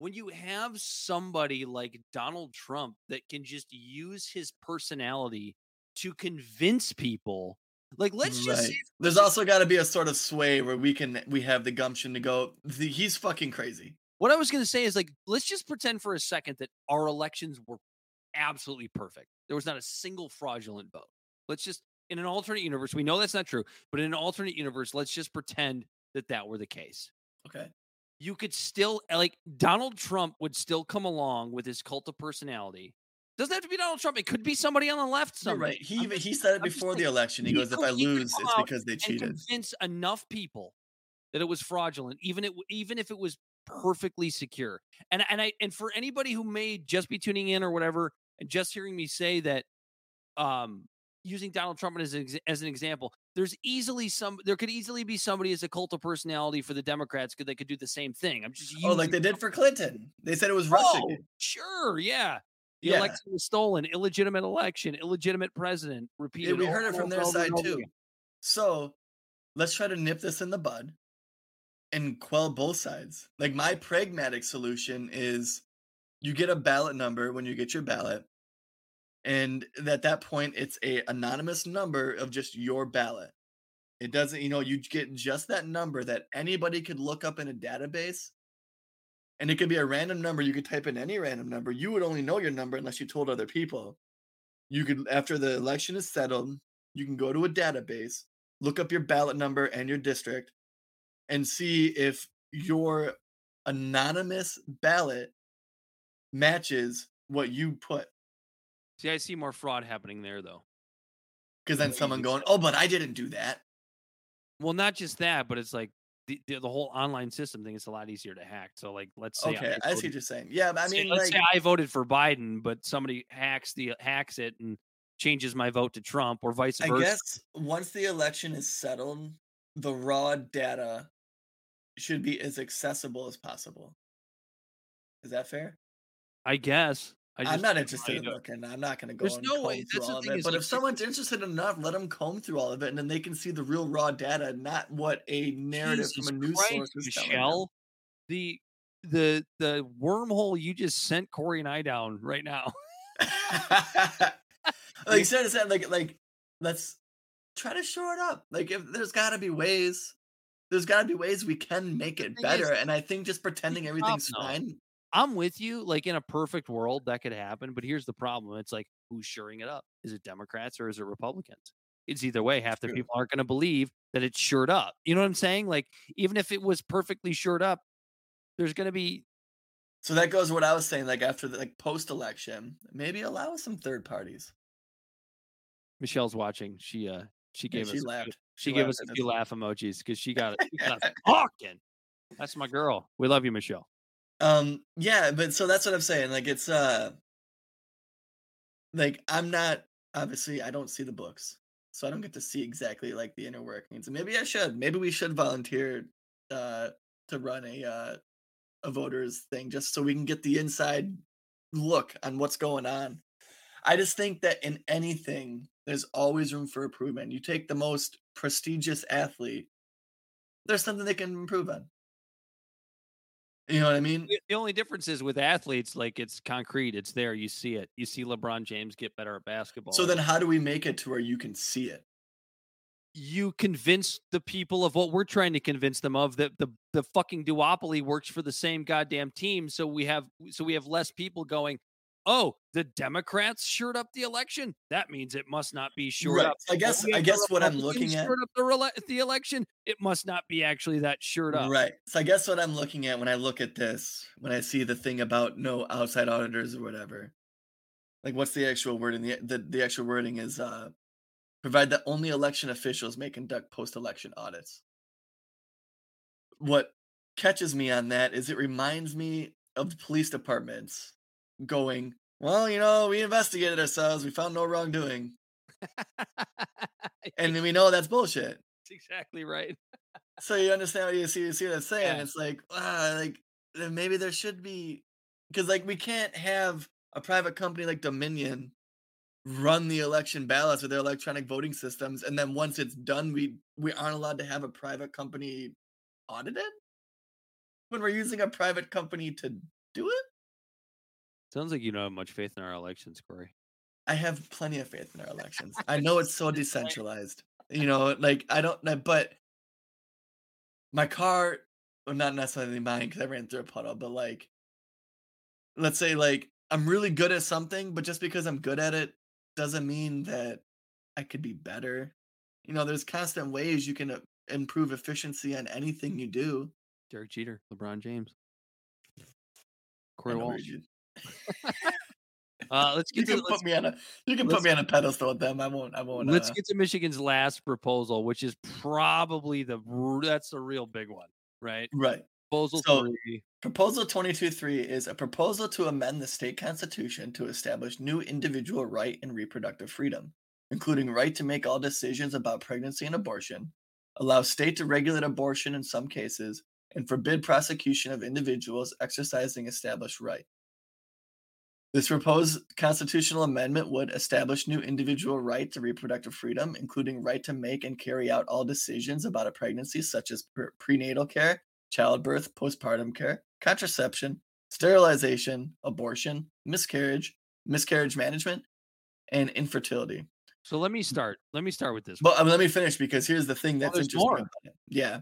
when you have somebody like Donald Trump that can just use his personality to convince people. Like let's just Right. say There's also got to be a sort of sway where we can we have the gumption to go. "The- He's fucking crazy. what I was going to say is like let's just pretend for a second that our elections were absolutely perfect. There was not a single fraudulent vote. Let's just in an alternate universe, we know that's not true, but in an alternate universe, let's just pretend that that were the case. Okay. you could still like Donald Trump would still come along with his cult of personality. Doesn't have to be Donald Trump. It could be somebody on the left. You're right. He even he said it I'm before the election. He, he goes, "If I lose, it's because they cheated." convince enough people that it was fraudulent, even it even if it was perfectly secure. And and I and for anybody who may just be tuning in or whatever, and just hearing me say that, um, using Donald Trump as an, as an example, there's easily some there could easily be somebody as a cult of personality for the Democrats because they could do the same thing. I'm just Oh, like they did for Clinton. They said it was Oh, Russian. sure, yeah. The Yeah. election was stolen, illegitimate election, illegitimate president, repeated. Yeah, we heard it from their side too. again. So let's try to nip this in the bud and quell both sides. Like my pragmatic solution is you get a ballot number when you get your ballot. And at that point, it's a anonymous number of just your ballot. It doesn't, you know, you get just that number that anybody could look up in a database. And it could be a random number. You could type in any random number. You would only know your number unless you told other people. You could, after the election is settled, you can go to a database, look up your ballot number and your district, and see if your anonymous ballot matches what you put. See, I see more fraud happening there, though. Because then someone going, "Oh, but I didn't do that." Well, not just that, but it's like the, the, the whole online system thing is a lot easier to hack. So, like, let's say Okay, I I see what you're saying. Yeah, I say- mean, let's say I voted for Biden, but somebody hacks the hacks it and changes my vote to Trump, or vice versa. I guess once the election is settled, the raw data should be as accessible as possible. Is that fair? I guess. I I'm not don't know how interested in looking. I'm not going to go There's and no comb way- through that's the all of thing is, But like, if someone's interested enough, let them comb through all of it, and then they can see the real raw data, not what a narrative Jesus from a news Christ, source is telling them. Michelle, the the the wormhole you just sent Corey and I down right now. [LAUGHS] [LAUGHS] like said, said like like let's try to shore it up. Like if there's got to be ways, there's got to be ways we can make it thing is- better. and I think just pretending everything's fine. I'm with you. Like in a perfect world, that could happen. But here's the problem: it's like who's shoring it up? Is it Democrats or is it Republicans? It's either way. Half the people aren't going to believe that it's shored up. You know what I'm saying? Like even if it was perfectly shored up, there's going to be So that goes what I was saying. Like after the like post election, maybe allow some third parties. Michelle's watching. She uh she Yeah, gave she us a laughed. She, She gave laughed us a few laugh emojis because she got it. She got [LAUGHS] talking. That's my girl. We love you, Michelle. Um, yeah, but so that's what I'm saying. Like it's uh like I'm not obviously I don't see the books. So I don't get to see exactly like the inner workings. Maybe I should. Maybe we should volunteer uh to run a uh a voters thing just so we can get the inside look on what's going on. I just think that in anything there's always room for improvement. You take the most prestigious athlete, there's something they can improve on. You know what I mean? The- only difference is with athletes, like it's concrete. It's there. You see it. You see LeBron James get better at basketball. So then how do we make it to where you can see it? you convince the people of what we're trying to convince them of that the the fucking duopoly works for the same goddamn team. So we have so we have less people going. Oh, the Democrats shored up the election. That means it must not be shored Right. up. I guess I guess what I'm looking at up the, rela- the election. It must not be actually that shored up. Right. So I guess what I'm looking at when I look at this, when I see the thing about no outside auditors or whatever, like what's the actual wording? The the, the actual wording is uh provide that only election officials may conduct post-election audits. What catches me on that is it reminds me of the police departments going, "Well, you know, we investigated ourselves, we found no wrongdoing." [LAUGHS] and we know that's bullshit. That's exactly right. so you understand what you see, you see what I'm saying? Yeah. It's like, ah, like then maybe there should be because like we can't have a private company like Dominion run the election ballots with their electronic voting systems, and then once it's done, we we aren't allowed to have a private company audit it when we're using a private company to do it. Sounds like you don't have much faith in our elections, Corey. I have plenty of faith in our elections. I know it's so [LAUGHS] decentralized. You know, like I don't but my car, well, not necessarily mine because I ran through a puddle, but like, let's say like I'm really good at something, but just because I'm good at it doesn't mean that I could be better. You know, there's constant ways you can uh, improve efficiency on anything you do. Derek Jeter, LeBron James, Corey Walsh. You- Uh, let's You get to can let's, put me on a you can put me on a pedestal with them. I won't. I won't. let's uh, get to Michigan's last proposal, which is probably the that's the real big one, right? right. Proposal So- three. Proposal 223 is a proposal to amend the state constitution to establish new individual right and reproductive freedom, including right to make all decisions about pregnancy and abortion, allow state to regulate abortion in some cases, and forbid prosecution of individuals exercising established right. This proposed constitutional amendment would establish new individual right to reproductive freedom, including right to make and carry out all decisions about a pregnancy, such as pre- prenatal care, childbirth, postpartum care, contraception, sterilization, abortion, miscarriage, miscarriage management, and infertility. So let me start. Let me start with this. But um, let me finish because here's the thing that's there's interesting. Yeah.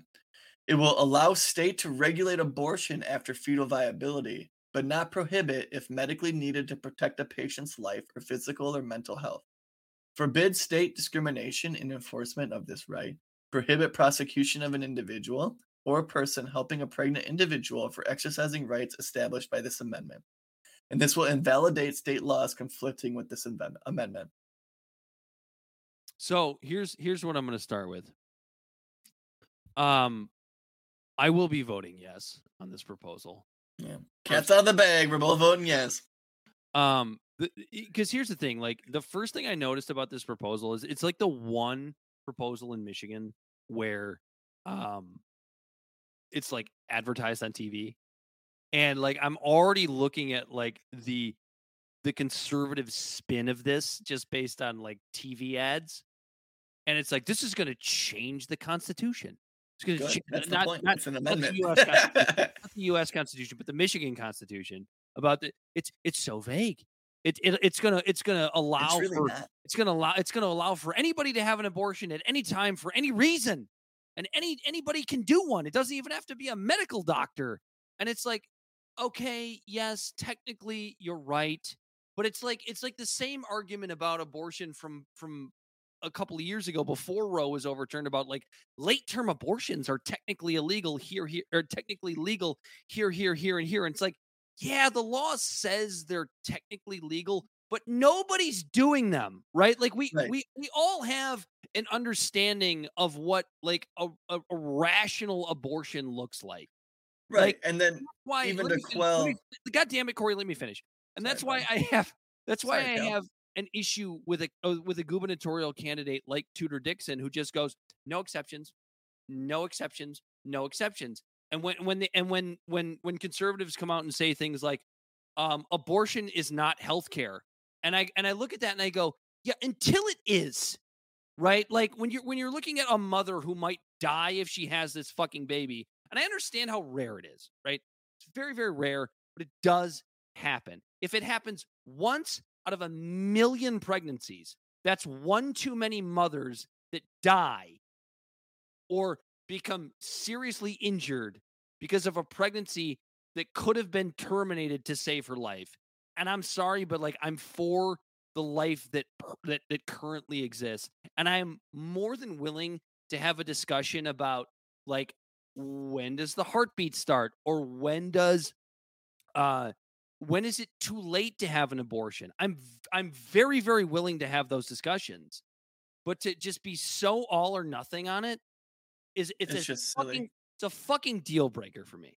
It will allow state to regulate abortion after fetal viability, but not prohibit if medically needed to protect a patient's life or physical or mental health. Forbid state discrimination in enforcement of this right. Prohibit prosecution of an individual or a person helping a pregnant individual for exercising rights established by this amendment. And this will invalidate state laws conflicting with this amend- amendment. So here's here's what I'm going to start with. Um, I will be voting yes on this proposal. Yeah. Cat's out of the bag. We're both voting yes. Um, because here's the thing: like the first thing I noticed about this proposal is it's like the one proposal in Michigan where, um, it's like advertised on TV, and like I'm already looking at like the the conservative spin of this just based on like TV ads, and it's like this is going to change the Constitution. It's going to Good. change That's the not, point. not it's an the amendment. US [LAUGHS] Constitution. not the U.S. Constitution, but the Michigan Constitution. About the it's it's so vague. It, it it's gonna it's gonna allow it's really for not. it's gonna allow it's gonna allow for anybody to have an abortion at any time for any reason, and any anybody can do one. It doesn't even have to be a medical doctor. And it's like, okay, yes, technically you're right, but it's like it's like the same argument about abortion from from a couple of years ago before Roe was overturned about like late term abortions are technically illegal here here or technically legal here here here and here. And it's like, yeah, the law says they're technically legal, but nobody's doing them, right? Like we Right. we we all have an understanding of what like a, a, a rational abortion looks like. Right. like, and then Why Even to quell- me- God damn it, Corey, let me finish. And Sorry, that's why bud. I [LAUGHS] have that's why Sorry, I Cal. have an issue with a uh, with a gubernatorial candidate like Tudor Dixon who just goes no exceptions, no exceptions, no exceptions. And when when the and when when when conservatives come out and say things like um, abortion is not health care, and I and I look at that and I go, yeah, until it is, right? Like when you're when you're looking at a mother who might die if she has this fucking baby, and I understand how rare it is, right? It's very very rare, but it does happen. If it happens once out of a million pregnancies, that's one too many mothers that die or become seriously injured because of a pregnancy that could have been terminated to save her life. And I'm sorry, but like I'm for the life that that that currently exists, and I am more than willing to have a discussion about like when does the heartbeat start or when does uh when is it too late to have an abortion i'm i'm very very willing to have those discussions but to just be so all or nothing on it is it's, It's a just silly. fucking it's a fucking deal breaker for me.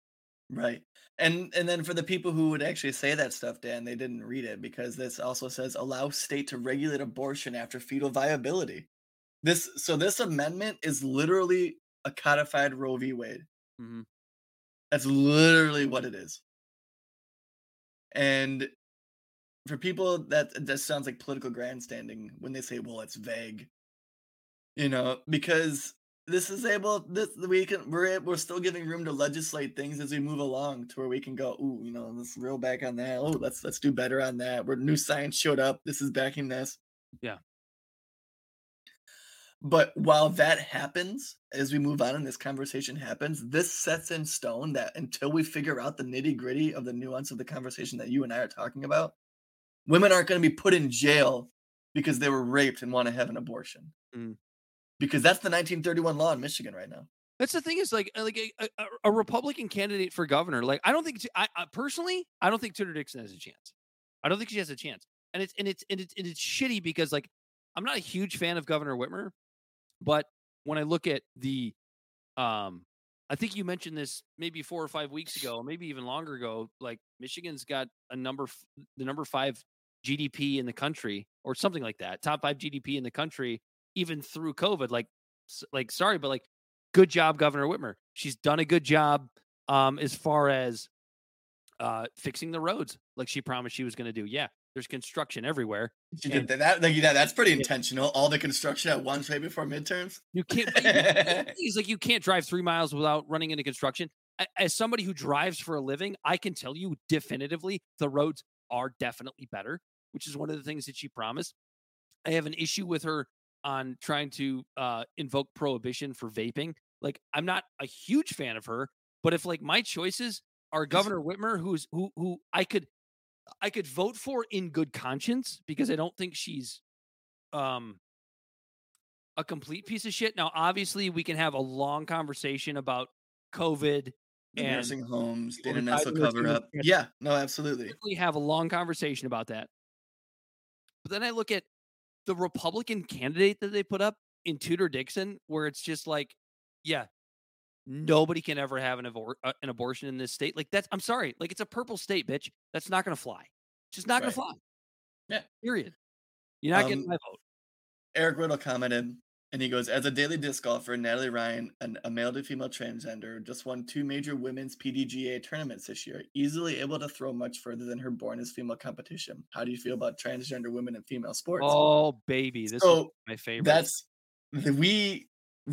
Right. And and then for the people who would actually say that stuff, Dan, they didn't read it because this also says allow state to regulate abortion after fetal viability. This so this amendment is literally a codified Roe v. Wade. Mhm. That's literally what it is. And for people that that sounds like political grandstanding when they say, "Well, it's vague," you know, because this is able this we can we're we're still giving room to legislate things as we move along to where we can go, "Ooh, you know, let's reel back on that. Oh, let's let's do better on that. Where new science showed up, this is backing this." Yeah. But while that happens, as we move on and this conversation happens, this sets in stone that until we figure out the nitty gritty of the nuance of the conversation that you and I are talking about, women aren't going to be put in jail because they were raped and want to have an abortion. Mm. Because that's the 1931 law in Michigan right now. That's the thing is like uh, like a, a, a Republican candidate for governor. Like I don't think I, I personally I don't think Tudor Dixon has a chance. I don't think she has a chance. And it's and it's and it's and it's shitty because like I'm not a huge fan of Governor Whitmer, but when I look at the um I think you mentioned this maybe 4 or 5 weeks ago, maybe even longer ago, like Michigan's got a number the number 5 GDP in the country or something like that. Top 5 GDP in the country even through COVID. Like like sorry, but like good job, Governor Whitmer. She's done a good job um, as far as uh, fixing the roads, like she promised she was going to do. Yeah, there's construction everywhere. She And- did that. Like, yeah, that's pretty intentional. All the construction at once right before midterms. You can't. [LAUGHS] He's like you can't drive three miles without running into construction. As somebody who drives for a living, I can tell you definitively the roads are definitely better, which is one of the things that she promised. I have an issue with her on trying to uh, invoke prohibition for vaping. Like I'm not a huge fan of her, but if like my choices are Governor Whitmer, who's who who I could I could vote for in good conscience because I don't think she's um a complete piece of shit. Now, obviously, we can have a long conversation about COVID The and nursing homes, Dana Nessel cover up. Yeah, no, absolutely. we have a long conversation about that. But then I look at the Republican candidate that they put up in Tudor Dixon, where it's just like, yeah, nobody can ever have an, abor- uh, an abortion in this state. Like that's, I'm sorry, like it's a purple state, bitch. That's not going to fly. It's just not going Right. to fly. Yeah. Period. You're not getting Um, my vote. Eric Riddle commented, and he goes, "As a daily disc golfer, Natalie Ryan, an, a male to female transgender, just won two major women's PDGA tournaments this year, easily able to throw much further than her born as female competition. How do you feel about transgender women in female sports?" Oh, baby. This is my favorite. That's we.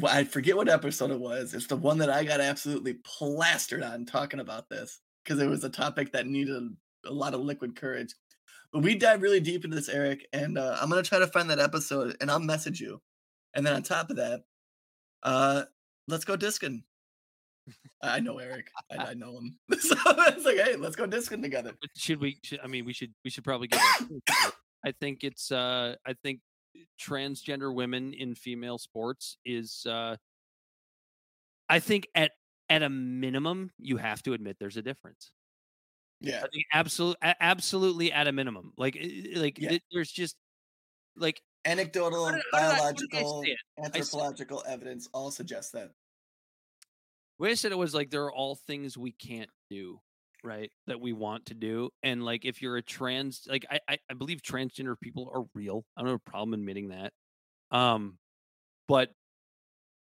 I forget what episode it was. It's the one that I got absolutely plastered on talking about this because it was a topic that needed a lot of liquid courage. But we dive really deep into this, Eric, and uh, I'm gonna try to find that episode, and I'll message you. And then on top of that, uh, let's go discing. I know Eric. I, I know him. [LAUGHS] so it's like, hey, let's go discing together. Should we should, i mean we should we should probably get our opinions on it. i think it's uh i think transgender women in female sports is uh i think at at a minimum you have to admit there's a difference Yeah, i think absolutely absolutely at a minimum like i- i- like Yeah. it- there's just like anecdotal, How did- how I- how biological, said- anthropological evidence all suggest that. way I said it was like there are all things we can't do, right? That we want to do. And like if you're a trans like I I, believe transgender people are real. I don't have a problem admitting that. Um but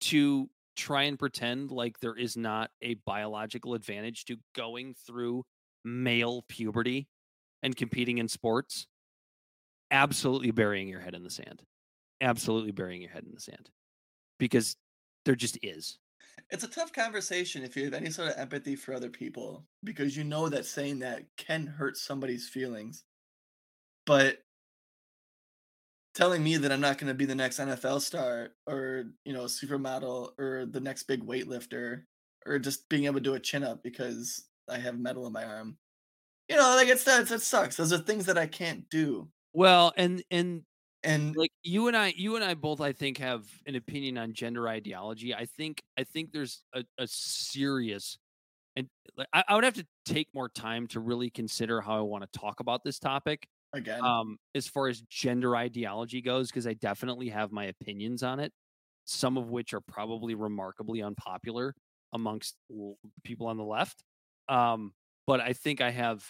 to try and pretend like there is not a biological advantage to going through male puberty and competing in sports, absolutely burying your head in the sand. Absolutely burying your head in the sand. Because there just is. It's a tough conversation if you have any sort of empathy for other people because you know that saying that can hurt somebody's feelings. But telling me that I'm not going to be the next NFL star or, you know, supermodel or the next big weightlifter or just being able to do a chin up because I have metal in my arm. You know, like it's that it sucks. Those are things that I can't do. Well, and and And like you and I, you and I both, I think, have an opinion on gender ideology. I think, I think there's a, a serious, and like, I, I would have to take more time to really consider how I want to talk about this topic. again. um, as far as gender ideology goes, because I definitely have my opinions on it, some of which are probably remarkably unpopular amongst people on the left. Um, but I think I have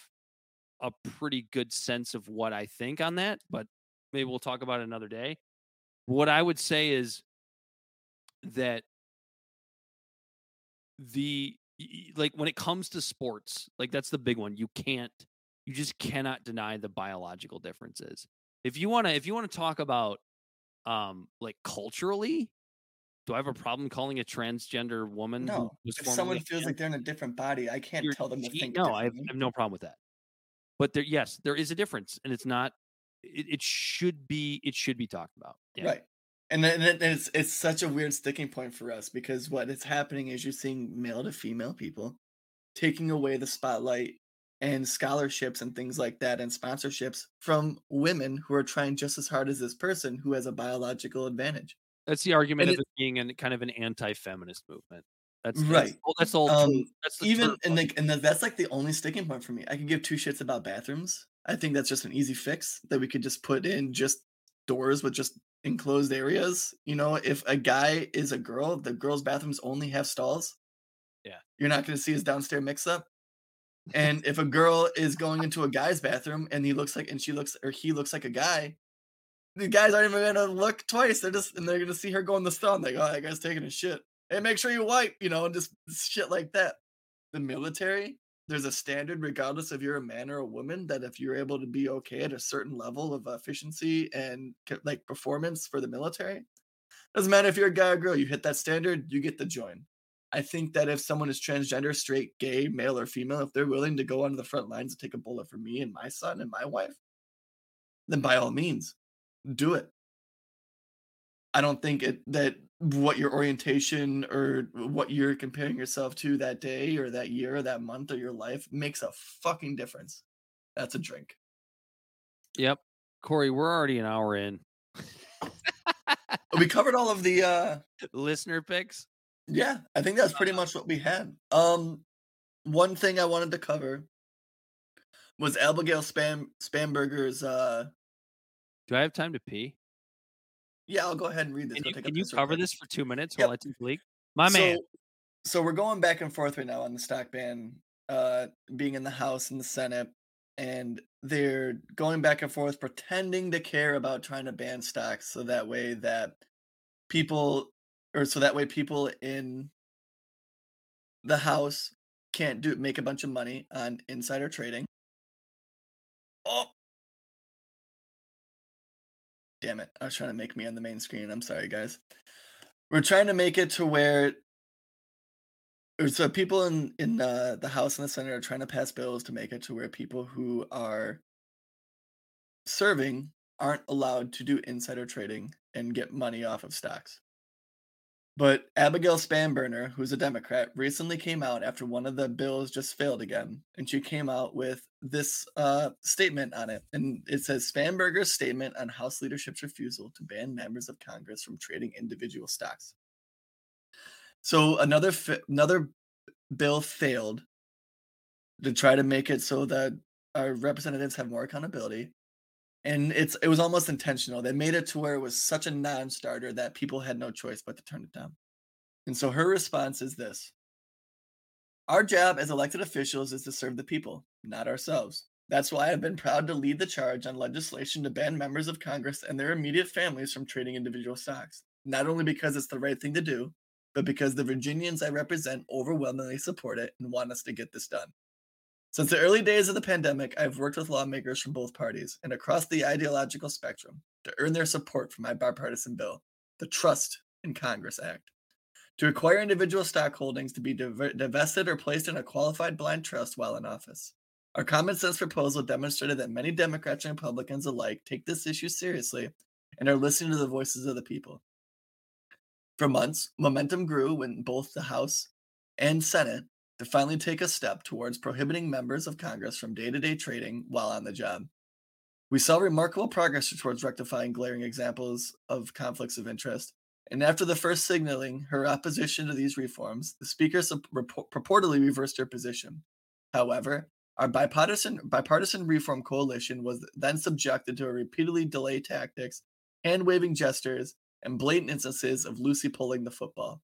a pretty good sense of what I think on that. But maybe we'll talk about it another day. What I would say is that the like when it comes to sports, like that's the big one. You can't you just cannot deny the biological differences. If you want to if you want to talk about um like culturally, do I have a problem calling a transgender woman who no, if someone feels like they're in a different body, I can't You're tell them to think. no, I have, I have no problem with that. But there, yes, there is a difference, and it's not. It, it should be. It should be talked about. Yeah. Right. And then it's it's such a weird sticking point for us because what is happening is you're seeing male to female people taking away the spotlight and scholarships and things like that and sponsorships from women who are trying just as hard as this person who has a biological advantage. That's the argument And of it being an, kind of an anti-feminist movement. That's Right. That's, the. Um. That's the Even and like and that- that's like the only sticking point for me. I could give two shits about bathrooms. I think that's just an easy fix that we could just put in just doors with just enclosed areas. You know, if a guy is a girl, the girls' bathrooms only have stalls. Yeah. You're not going to see his downstairs mix up. [LAUGHS] And if a girl is going into a guy's bathroom and he looks like and she looks or he looks like a guy, the guys aren't even gonna look twice. They're just and they're gonna see her go in the stall and they go, oh, that guy's taking a shit. Hey, make sure you wipe, you know, and just shit like that. The military, there's a standard, regardless if you're a man or a woman, that if you're able to be okay at a certain level of efficiency and like performance for the military, doesn't matter if you're a guy or girl, you hit that standard, you get the join. I think that if someone is transgender, straight, gay, male, or female, if they're willing to go onto the front lines and take a bullet for me and my son and my wife, then by all means, do it. I don't think it that what your orientation or what you're comparing yourself to that day or that year or that month or your life makes a fucking difference. That's a drink. Yep, Corey, we're already an hour in. We covered all of the uh [LAUGHS] Listener picks. yeah, I think that's pretty much what we had. Um one thing I wanted to cover was Abigail Spam Spamberger's uh Do I have time to pee? Yeah, I'll go ahead and read this. Can you, can you real cover this for two minutes Yep. while I take a leak? My man. So, so we're going back and forth right now on the stock ban uh, being in the House and the Senate, and they're going back and forth, pretending to care about trying to ban stocks, so that way that people, or so that way people in the House can't do make a bunch of money on insider trading. Oh. Damn it. I was trying to make me on the main screen. I'm sorry, guys. We're trying to make it to where so people in in uh, the House and the Senate are trying to pass bills to make it to where people who are serving aren't allowed to do insider trading and get money off of stocks. But Abigail Spanberger, who's a Democrat, recently came out after one of the bills just failed again, and she came out with this uh, statement on it, and it says Spanberger's statement on House leadership's refusal to ban members of Congress from trading individual stocks. So another fa- another bill failed to try to make it so that our representatives have more accountability. And it's it was almost intentional. They made it to where it was such a non-starter that people had no choice but to turn it down. And so her response is this. Our job as elected officials is to serve the people, not ourselves. That's why I've been proud to lead the charge on legislation to ban members of Congress and their immediate families from trading individual stocks. Not only because it's the right thing to do, but because the Virginians I represent overwhelmingly support it and want us to get this done. Since the early days of the pandemic, I've worked with lawmakers from both parties and across the ideological spectrum to earn their support for my bipartisan bill, the Trust in Congress Act. To acquire individual stock holdings to be div- divested or placed in a qualified blind trust while in office. Our common sense proposal demonstrated that many Democrats and Republicans alike take this issue seriously and are listening to the voices of the people. For months, momentum grew when both the House and Senate to finally take a step towards prohibiting members of Congress from day to day trading while on the job. We saw remarkable progress towards rectifying glaring examples of conflicts of interest, and after the first signaling her opposition to these reforms, the Speaker purportedly reversed her position. However, Our bipartisan bipartisan reform coalition was then subjected to a repeatedly delay tactics, hand waving gestures, and blatant instances of Lucy pulling the football.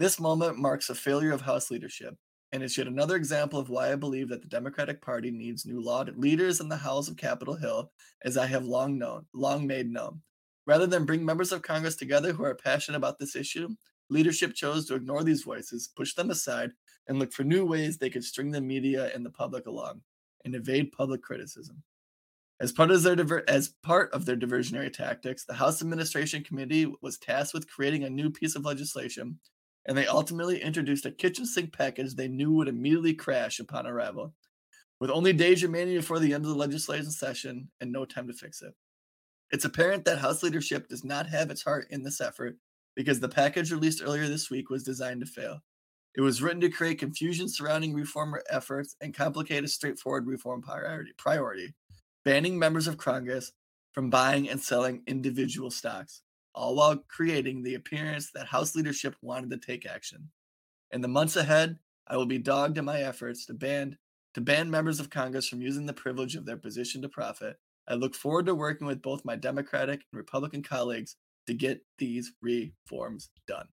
This moment marks a failure of House leadership, and is yet another example of why I believe that the Democratic Party needs new leaders in the House of Capitol Hill, as I have long known, long made known. Rather than bring members of Congress together who are passionate about this issue, leadership chose to ignore these voices, push them aside, and look for new ways they could string the media and the public along and evade public criticism. As part of their diver- as part of their diversionary tactics, the House Administration Committee was tasked with creating a new piece of legislation, and they ultimately introduced a kitchen sink package they knew would immediately crash upon arrival, with only days remaining before the end of the legislation session and no time to fix it. It's apparent that House leadership does not have its heart in this effort because the package released earlier this week was designed to fail. It was written to create confusion surrounding reform efforts and complicate a straightforward reform priority, priority banning members of Congress from buying and selling individual stocks, all while creating the appearance that House leadership wanted to take action. In the months ahead, I will be dogged in my efforts to ban to ban members of Congress from using the privilege of their position to profit. I look forward to working with both my Democratic and Republican colleagues to get these reforms done.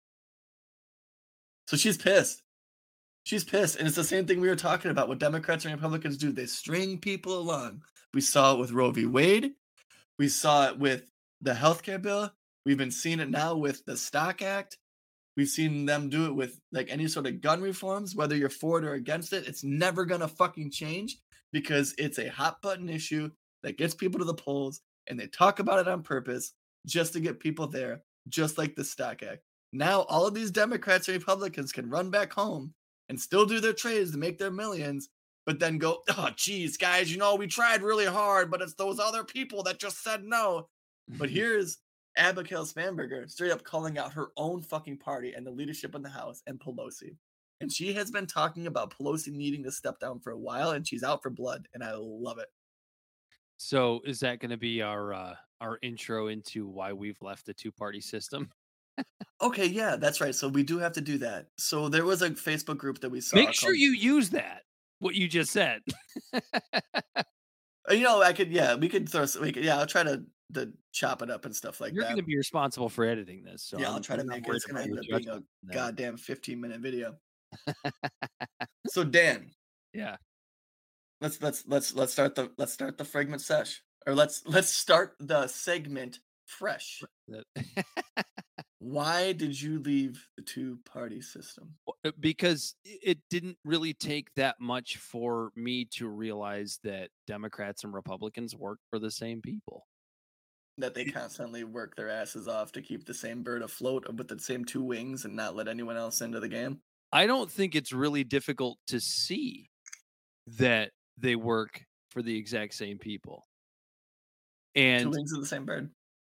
So she's pissed. She's pissed. And it's the same thing we were talking about. What Democrats and Republicans do, they string people along. We saw it with Roe v. Wade. We saw it with the healthcare bill. We've been seeing it now with the Stock Act. We've seen them do it with like any sort of gun reforms, whether you're for it or against it. It's never gonna fucking change because it's a hot button issue that gets people to the polls and they talk about it on purpose just to get people there, just like the Stock Act. Now all of these Democrats and Republicans can run back home and still do their trades to make their millions, but then go, oh, geez, guys, you know, we tried really hard, but it's those other people that just said no. But [LAUGHS] here's Abigail Spanberger straight up calling out her own fucking party and the leadership in the House and Pelosi. And she has been talking about Pelosi needing to step down for a while, and she's out for blood, and I love it. So is that going to be our uh, our intro into why we've left the two party system? Okay, yeah, that's right. So we do have to do that. So there was a Facebook group that we saw. Make sure called- you use that. What you just said. [LAUGHS] Uh, You know, I could, yeah, we could throw, we could, yeah, I'll try to, to chop it up and stuff like You're that. going to be responsible for editing this. So yeah, I'll I'm- try to make it. It's gonna about end up being a judgment on that. goddamn 15 minute video. [LAUGHS] So Dan, Yeah. let's let's let's let's start the let's start the fragment sesh, or let's let's start the segment fresh. [LAUGHS] Why did you leave the two party system? Uh, because it didn't really take that much for me to realize that Democrats and Republicans work for the same people. That they [LAUGHS] constantly work their asses off to keep the same bird afloat with the same two wings and not let anyone else into the game. I don't think it's really difficult to see that they work for the exact same people. And two wings of the same bird.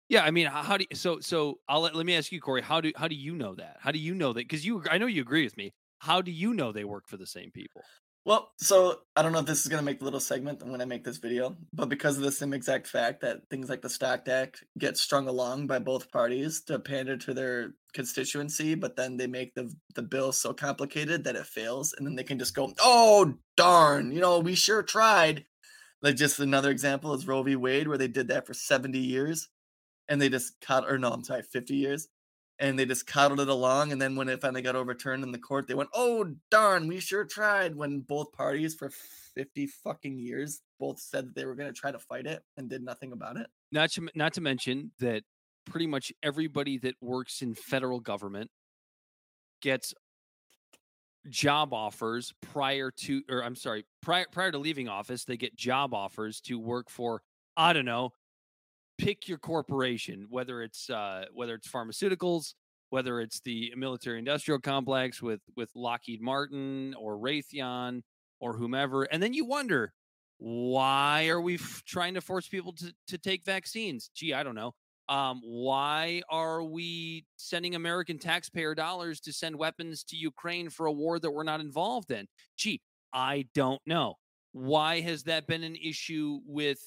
yeah, I mean, how, how do you, so so I'll let, let me ask you, Corey, how do how do you know that? How do you know that? Because you, I know you agree with me. How do you know they work for the same people? Well, so I don't know if this is gonna make the little segment when I make this video, but because of the same exact fact that things like the Stock Act get strung along by both parties to pander to their constituency, but then they make the the bill so complicated that it fails, and then they can just go, "Oh darn, you know, we sure tried." Like just another example is Roe v. Wade, where they did that for seventy years, and they just caught, or no, I'm sorry, fifty years, and they just coddled it along. And then when it finally got overturned in the court, they went, "Oh darn, we sure tried." When both parties for fifty fucking years both said that they were going to try to fight it and did nothing about it. Not to not to mention that pretty much everybody that works in federal government gets job offers prior to or I'm sorry, prior prior to leaving office, they get job offers to work for I don't know, pick your corporation, whether it's uh whether it's pharmaceuticals, whether it's the military industrial complex with with Lockheed Martin or Raytheon or whomever. And then you wonder, why are we f- trying to force people to, to take vaccines? Gee, I don't know. Um, why are we sending American taxpayer dollars to send weapons to Ukraine for a war that we're not involved in? Gee, I don't know. Why has that been an issue with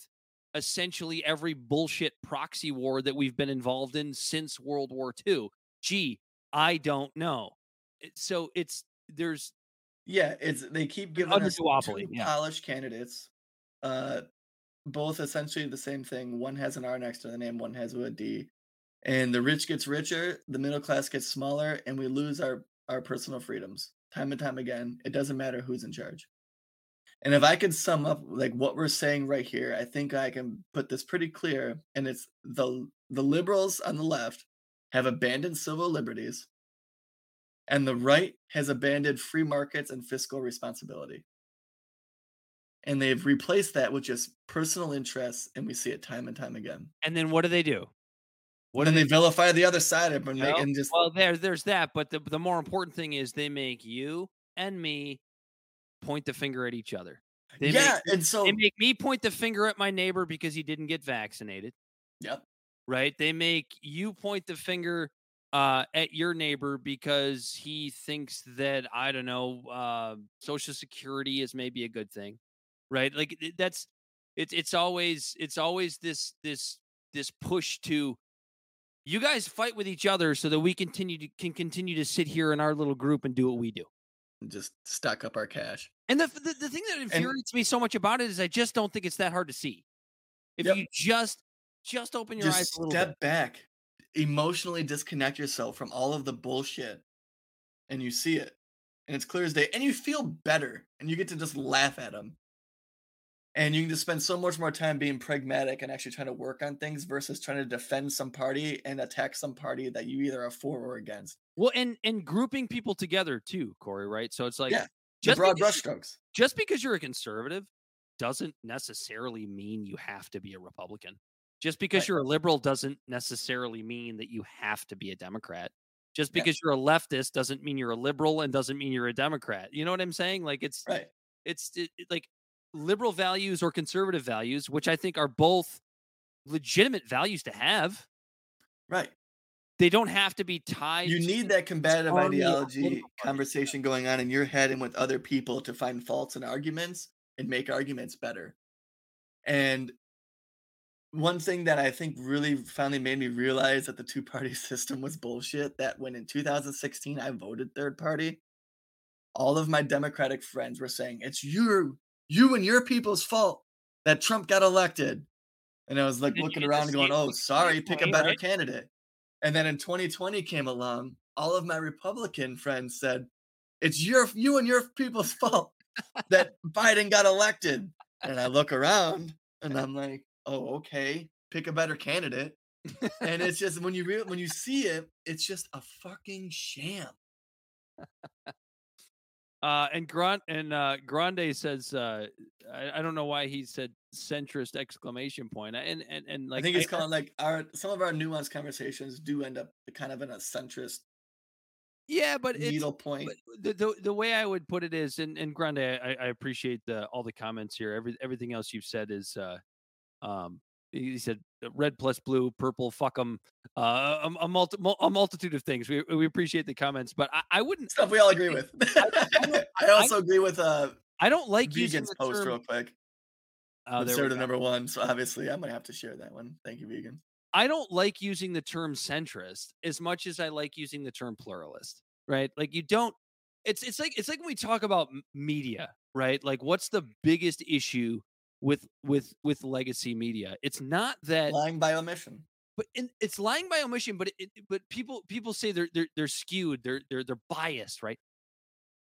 essentially every bullshit proxy war that we've been involved in since World War II? Gee, I don't know. So it's there's Yeah, it's they keep giving us duopoly, two yeah. polished candidates, uh, both essentially the same thing. One has an R next to the name, one has a D. And the rich gets richer, the middle class gets smaller, and we lose our our personal freedoms time and time again. It doesn't matter who's in charge. And if I could sum up like what we're saying right here, I think I can put this pretty clear. And it's the the liberals on the left have abandoned civil liberties, and the right has abandoned free markets and fiscal responsibility. And they've replaced that with just personal interests, and we see it time and time again. And then what do they do? What and then they vilify the other side of it and, and just well, there, there's that. But the the more important thing is they make you and me point the finger at each other. They yeah. make, and so they make me point the finger at my neighbor because he didn't get vaccinated. Yep. Right? They make you point the finger uh, at your neighbor because he thinks that I don't know, uh, Social Security is maybe a good thing, right? Like that's it's it's always it's always this this this push to you guys fight with each other so that we continue to can continue to sit here in our little group and do what we do. Just stock up our cash. And the the, the thing that infuriates me so much about it is I just don't think it's that hard to see. If Yep. you just just open your eyes a little step bit. back, emotionally disconnect yourself from all of the bullshit, and you see it, and it's clear as day, and you feel better, and you get to just laugh at them. And you can just spend so much more time being pragmatic and actually trying to work on things versus trying to defend some party and attack some party that you either are for or against. Well, and and grouping people together too, Corey. Right? So it's like Yeah, just broad because, brushstrokes. just because you're a conservative doesn't necessarily mean you have to be a Republican. Just because Right. you're a liberal doesn't necessarily mean that you have to be a Democrat. Just Yeah. because you're a leftist doesn't mean you're a liberal and doesn't mean you're a Democrat. You know what I'm saying? Like it's Right. it's it, it- like liberal values or conservative values, which I think are both legitimate values to have. Right. They don't have to be tied. You need that combative ideology conversation going on in your head and with other people to find faults and arguments and make arguments better. And one thing that I think really finally made me realize that the two party [LAUGHS] system was bullshit that when in 2016 I voted third party, all of my Democratic friends were saying, It's your you and your people's fault that Trump got elected. And I was like you looking around and going, Oh, sorry, pick a better right? candidate. And then in 2020 came along, all of my Republican friends said, It's your you and your people's fault that Biden got elected. And I look around and I'm like, oh, okay, pick a better candidate. And it's just when you re- when you see it, it's just a fucking sham. Uh, and Grant and uh, Grande says, uh, I, I don't know why he said centrist exclamation point. And and and like I think it's called like our some of our nuanced conversations do end up kind of in a centrist yeah, but it's needle point. but the, the the way I would put it is, and and Grande, I, I appreciate the all the comments here. Every everything else you've said is, uh, um, he said red plus blue, purple, fuck them, uh, a, a, multi, a multitude of things. We we appreciate the comments, but I, I wouldn't. Stuff we all agree with. don't- I [LAUGHS] also agree with uh I don't like vegans the post term. real quick. Oh, there go. number one. So obviously I'm gonna have to share that one. Thank you, vegan. I don't like using the term centrist as much as I like using the term pluralist, right? Like you don't it's it's like it's like when we talk about media, right? Like what's the biggest issue with with with legacy media? It's not that Lying by omission. but in, it's lying by omission, but it, but people people say they're they're they're skewed, they're they're they're biased, right?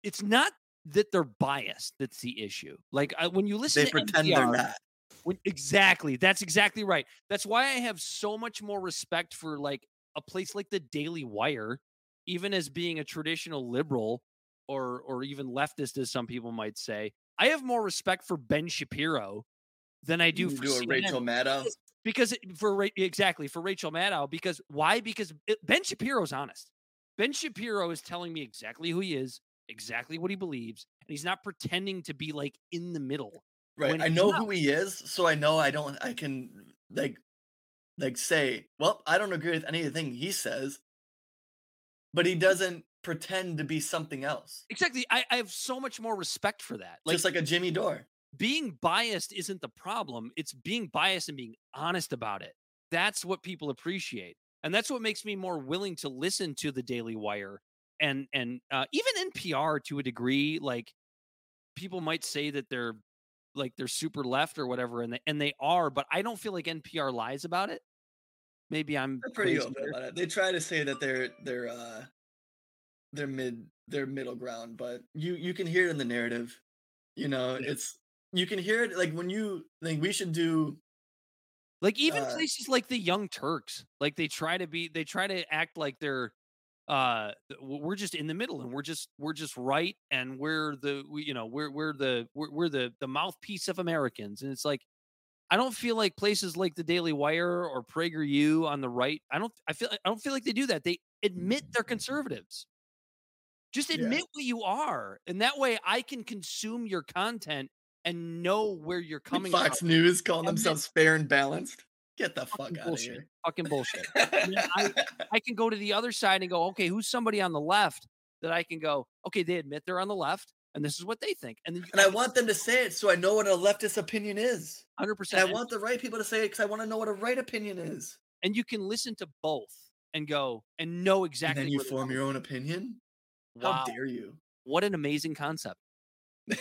It's not that they're biased that's the issue. Like I, when you listen They to pretend they're not. when, exactly. That's exactly right. That's why I have so much more respect for like a place like the Daily Wire, even as being a traditional liberal or or even leftist, as some people might say. I have more respect for Ben Shapiro than I do for do Rachel Maddow. because it- for exactly for Rachel Maddow. Because why? Because it, Ben Shapiro's honest. Ben Shapiro is telling me exactly who he is, exactly what he believes, and he's not pretending to be like in the middle. Right. I know not. who he is, so I know I don't I can like like say, well, I don't agree with anything he says, but he doesn't pretend to be something else. Exactly. I, I have so much more respect for that. Like, Just like a Jimmy Dore. being biased isn't the problem. It's being biased and being honest about it. That's what people appreciate. And that's what makes me more willing to listen to the Daily Wire and and uh, even NPR to a degree, like people might say that they're like they're super left or whatever, and they, and they are, but I don't feel like NPR lies about it. Maybe I'm They're pretty open about it. They try to say that they're they're uh they're mid they're middle ground, but you you can hear it in the narrative. You know, Yeah. it's you can hear it like when you like we should do Like even Uh, places like the Young Turks, like they try to be, they try to act like they're, uh, we're just in the middle and we're just we're just right and we're the we, you know we're we're the we're, we're the the mouthpiece of Americans and it's like I don't feel like places like the Daily Wire or PragerU on the right. I don't I feel I don't feel like they do that. They admit they're conservatives. Just Yeah. admit what you are, and that way I can consume your content and know where you're coming Fox from. Fox News calling Admit- themselves fair and balanced. Get the fuck out of here. Fucking bullshit. then I- [LAUGHS] I can go to the other side and go, okay, who's somebody on the left that I can go, okay, they admit they're on the left, and this is what they think, and then and I want them to say it so I know what a leftist opinion is. hundred And percent, I want the right people to say it because I want to know what a right opinion is. and you can listen to both and go and know And exactly. then you form your own opinion. From. How dare you? what an amazing concept! [LAUGHS]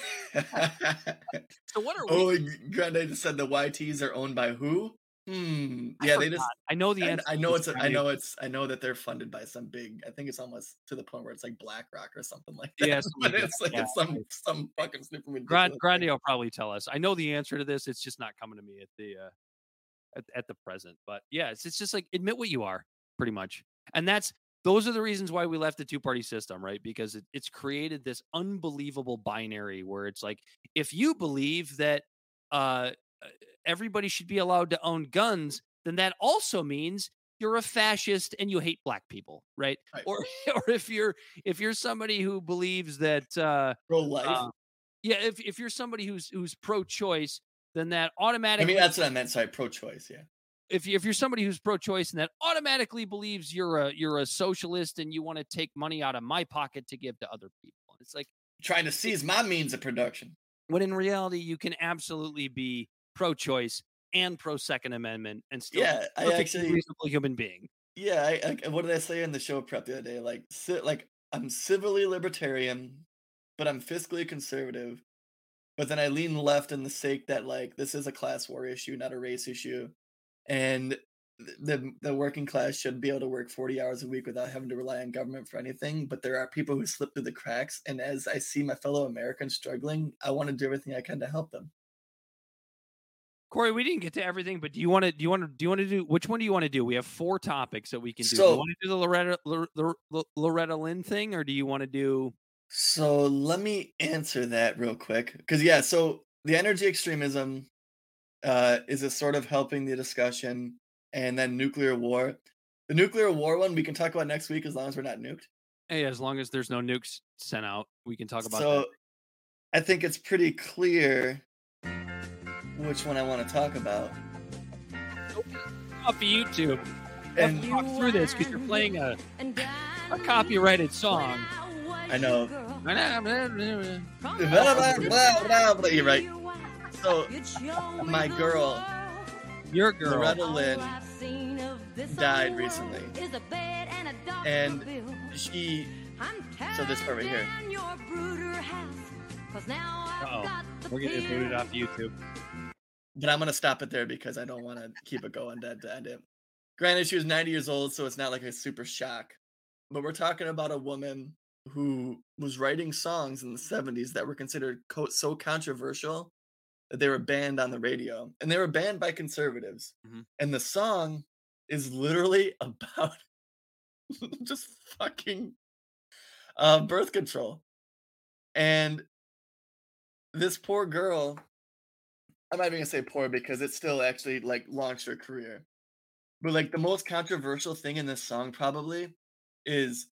So what are we? oh, Grande just said the YTs are owned by who? Hmm. I Yeah, they just. I know the answer. I know it's. A, I know it's. I know that they're funded by some big. I think it's almost to the point where it's like BlackRock or something like [LAUGHS] that. Yeah, but it's like Yeah, it's some some fucking super. Grand. Grande will probably tell us. I know the answer to this. It's just not coming to me at the uh, at, at the present. But yeah, it's it's just like admit what you are, pretty much. And that's those are the reasons why we left the two party system, right? Because it, it's created this unbelievable binary where it's like if you believe that uh, everybody should be allowed to own guns, then that also means you're a fascist and you hate black people, right? Right. Or [LAUGHS] or if you're if you're somebody who believes that uh, Pro life. uh, yeah, if if you're somebody who's who's pro-choice, then that automatically. I mean, that's what I meant. Sorry, pro-choice. Yeah. If you, if you're somebody who's pro-choice and that automatically believes you're a you're a socialist and you want to take money out of my pocket to give to other people. It's like Trying to seize my means of production. when in reality you can absolutely be pro-choice and pro-second amendment and still be Yeah, a I perfectly actually- reasonable human being. Yeah, I, I what did I say in the show prep the other day? Like, ci- like I'm civilly libertarian, but I'm fiscally conservative. But then I lean left in the sake that like this is a class war issue, not a race issue, and the the working class should be able to work 40 hours a week without having to rely on government for anything. But there are people who slip through the cracks, and as I see my fellow Americans struggling, I want to do everything I can to help them. Corey, we didn't get to everything, but do you want to do you want to do you want to do which one do you want to do? We have four topics that we can do. do So- you want to do the Loretta Lor- Lor- Lor- Loretta Lynn thing, or do you want to do? So let me answer that real quick. Because, yeah, so the energy extremism uh, is it sort of helping the discussion, and then nuclear war. The nuclear war one we can talk about next week as long as we're not nuked. Hey, as long as there's no nukes sent out, we can talk about so that. I think it's pretty clear which one I want to talk about. Of YouTube, And talk through this because you're playing a, a copyrighted song. I know. You're right. So, my girl, Your girl. Loretta Lynn, died recently. And she, so this part right here. Uh-oh. We're getting booted off YouTube. But I'm gonna stop it there because I don't want to keep it going to, to end it. Granted, she was 90 years old, so it's not like a super shock. But we're talking about a woman who was writing songs in the 70s that were considered co- so controversial that they were banned on the radio, and they were banned by conservatives. Mhm. And the song is literally [LAUGHS] about [LAUGHS] just fucking uh, birth control. And this poor girl I'm not even gonna say poor because it still actually like launched her career. But like the most controversial thing in this song probably is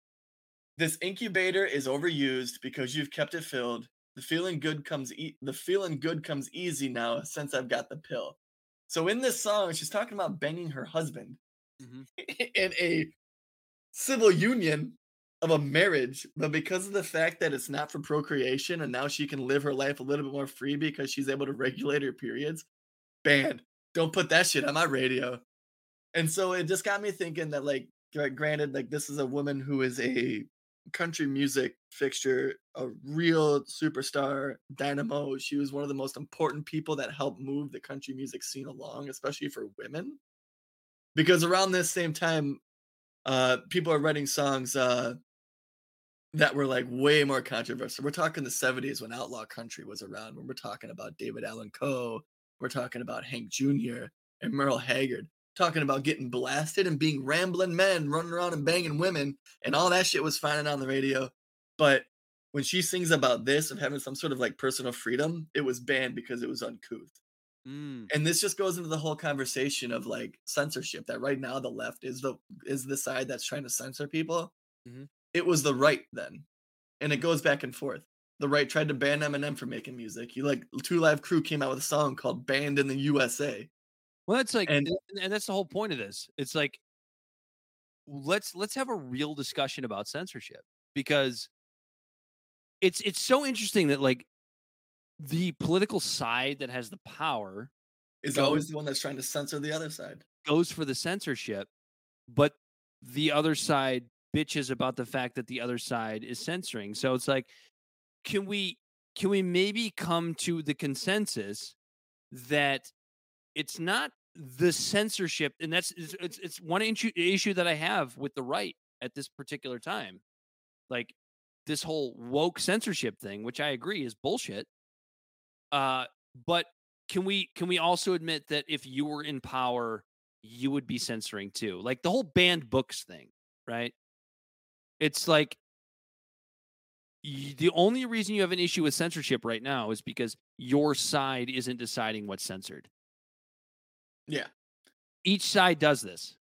this incubator is overused because you've kept it filled. The feeling good comes e- the feeling good comes easy now since I've got the pill. So in this song, she's talking about banging her husband Mhm. [LAUGHS] in a civil union of a marriage, but because of the fact that it's not for procreation and now she can live her life a little bit more free because she's able to regulate her periods, banned. Don't put that shit on my radio. And so it just got me thinking that, like, granted, like this is a woman who is a country music fixture, a real superstar, dynamo. She was one of the most important people that helped move the country music scene along, especially for women. Because around this same time, uh, people are writing songs uh, that were like way more controversial. We're talking the 70s when outlaw country was around, when we're talking about David Allan Coe, we're talking about Hank Jr. and Merle Haggard, talking about getting blasted and being rambling men running around and banging women, and all that shit was fine and on the radio. But when she sings about this of having some sort of like personal freedom, it was banned because it was uncouth. Mm. And this just goes into the whole conversation of like censorship that right now the left is the is the side that's trying to censor people. Mhm. It was the right then. And it goes back and forth. The right tried to ban Eminem for making music. He like Two Live Crew came out with a song called Banned in the USA. Well, that's like, And- and, that's the whole point of this. It's like, let's let's have a real discussion about censorship because it's it's so interesting that like the political side that has the power Is Go- always the one that's trying to censor the other side. goes for the censorship, but the other side bitches about the fact that the other side is censoring. So it's like, can we can we maybe come to the consensus that it's not the censorship, and that's it's it's, one issue, issue that I have with the right at this particular time, like this whole woke censorship thing, which I agree is bullshit. Uh, but can we can we also admit that if you were in power you would be censoring too? Like the whole banned books thing right? It's like the only reason you have an issue with censorship right now is because your side isn't deciding what's censored Yeah. each side does this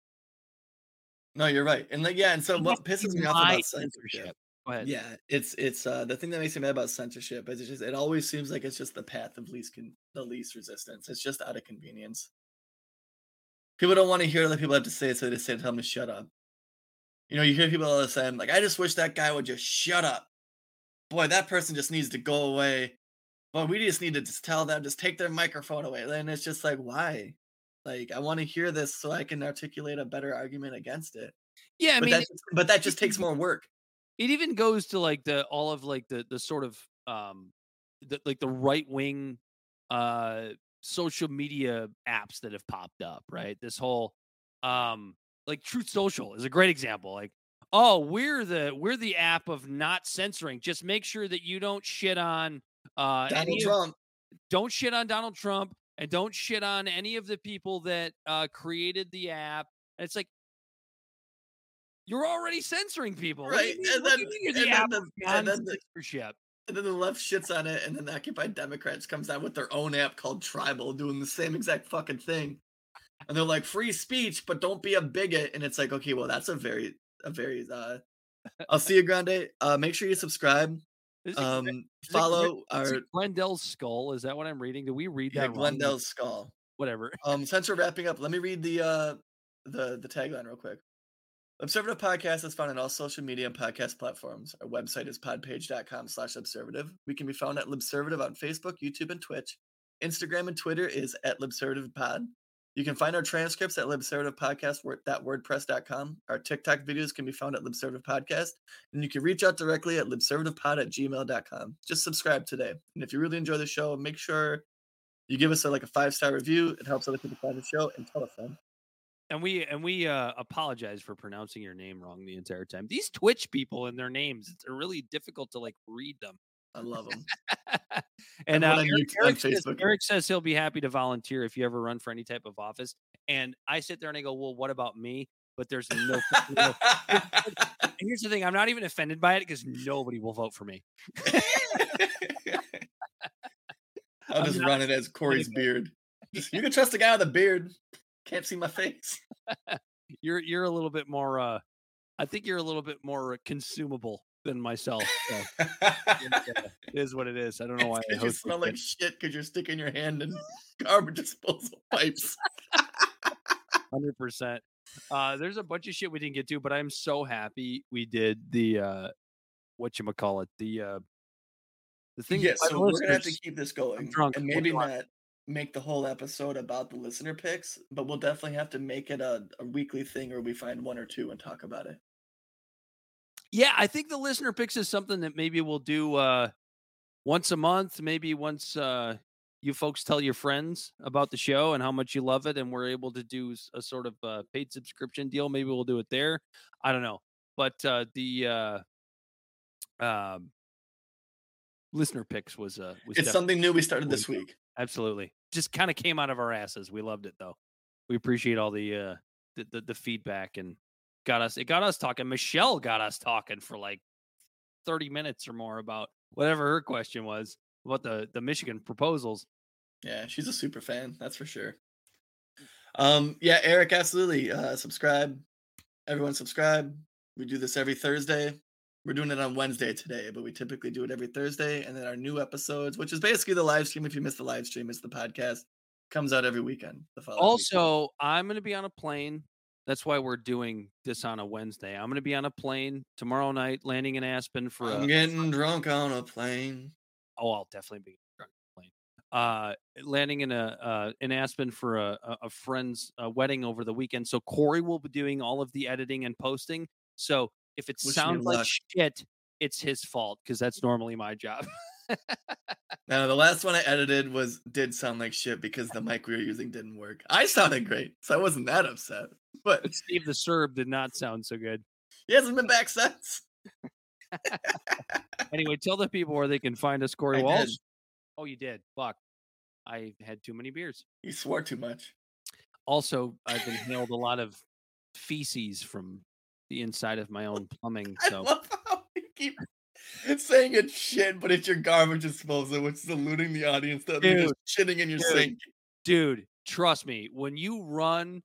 No, you're right. And like yeah, and so what pisses me off about censorship Yeah, it's it's uh the thing that makes me mad about censorship is it's just it always seems like it's just the path of least con- the least resistance. It's just out of convenience. People don't want to hear what people have to say, so they just say tell them to shut up. You know, you hear people all the time like, "I just wish that guy would just shut up." Boy, that person just needs to go away. But we just need to just tell them just take their microphone away. And it's just like, why? Like, I want to hear this so I can articulate a better argument against it. yeah i but mean that but that just takes more work. it even goes to like the all of like the the sort of um the, like the right wing uh social media apps that have popped up right this whole um like truth social is a great example like oh we're the we're the app of not censoring just make sure that you don't shit on uh Donald of- Trump. don't shit on donald trump and don't shit on any of the people that uh created the app and it's like you're already censoring people. What do you Right, and what do you then- and the then the- and then the- non-censorship? And then the left shits on it, and then the Occupy Democrats comes out with their own app called Tribel, doing the same exact fucking thing. And they're like, free speech, but don't be a bigot. And it's like, okay, well, that's a very, a very, uh, I'll see you, Grande. Uh, make sure you subscribe. Um, follow our Glendale's skull. Is that what I'm reading? Do we read yeah, that? Glendale's skull. Whatever. Um, since we're wrapping up, let me read the uh the the tagline real quick. Libservative Podcast is found on all social media and podcast platforms. Our website is podpage.com slash libservative. We can be found at Libservative on Facebook, YouTube, and Twitch. Instagram and Twitter is at LibservativePod. You can find our transcripts at libservativepodcast.wordpress.com. Our TikTok videos can be found at Libservative Podcast. And you can reach out directly at libservativepod at gmail.com. Just subscribe today. And if you really enjoy the show, make sure you give us a, like a five star review. It helps other people find the show and tell a friend. And we and we uh, apologize for pronouncing your name wrong the entire time. These Twitch people and their names, it's really difficult to like read them. I love them. [LAUGHS] and uh, Eric, Eric says, Eric says he'll be happy to volunteer if you ever run for any type of office. And I sit there and I go, well, what about me? But there's no. [LAUGHS] no- and here's the thing: I'm not even offended by it because nobody will vote for me. [LAUGHS] I'll just run it as Corey's beard. You can trust a guy with a beard. Can't see my face. You're you're a little bit more. uh I think you're a little bit more consumable than myself. So [LAUGHS] it is what it is. I don't know why I you smell like shit. because you're sticking your hand in garbage [LAUGHS] disposal pipes. hundred percent. Uh, there's a bunch of shit we didn't get to, but I'm so happy we did the uh, what you call it the uh, the thing. Yeah, so we're gonna have to keep this going, and maybe not make the whole episode about the listener picks, but we'll definitely have to make it a, a weekly thing, where we find one or two and talk about it. Yeah, I think the listener picks is something that maybe we'll do uh once a month, maybe once uh you folks tell your friends about the show and how much you love it and we're able to do a sort of uh, paid subscription deal, maybe we'll do it there. I don't know. But uh the uh um listener picks was uh was It's something new we started this week. absolutely just kind of came out of our asses. We loved it though. We appreciate all the uh the, the, the feedback and got us it got us talking. Michelle got us talking for like 30 minutes or more about whatever her question was about the the Michigan proposals. Yeah, she's a super fan, that's for sure. Um, yeah, Eric, absolutely. Uh, subscribe. Everyone, subscribe. We do this every Thursday. We're doing it on Wednesday today, but we typically do it every Thursday. And then our new episodes, which is basically the live stream. If you miss the live stream, it's the podcast. Comes out every weekend. The following weekend. Also, I'm going to be on a plane. That's why we're doing this on a Wednesday. I'm going to be on a plane tomorrow night, landing in Aspen for I'm a. getting drunk on a plane. Oh, I'll definitely be drunk on a plane. Uh, landing in a uh, in Aspen for a, a, friend's uh, wedding over the weekend. So Corey will be doing all of the editing and posting. So if it Wish sounds like luck. shit, it's his fault because that's normally my job. [LAUGHS] Now, the last one I edited was did sound like shit because the mic we were using didn't work. I sounded great, so I wasn't that upset. But but Steve the Serb did not sound so good. he hasn't been back since. [LAUGHS] [LAUGHS] Anyway, tell the people where they can find us, Corey I Walsh. did. Oh, you did. Fuck. I had too many beers. He swore too much. Also, I've inhaled a lot of feces from the inside of my own plumbing. [LAUGHS] I So love how you keep [LAUGHS] saying it's shit, but it's your garbage disposal, which is eluding the audience that you're just shitting in your Dude. sink. dude trust me when you run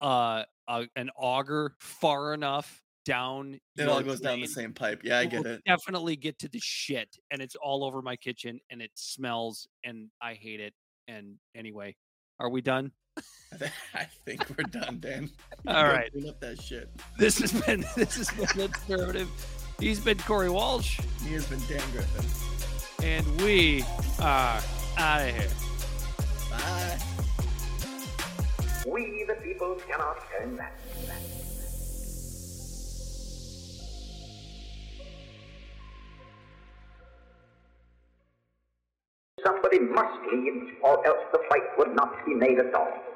uh, a, an auger far enough down It all goes down the same pipe. Yeah, I get it. definitely get to the shit and it's all over my kitchen and it smells and i hate it and anyway are we done I [LAUGHS] think we're done, Dan. All right, Clean up that shit. this has been [LAUGHS] this has been Libservative he's been corey walsh He has been Dan Griffin. and we are out of here Bye. We, the people, cannot turn back. Somebody must lead, or else the fight would not be made at all.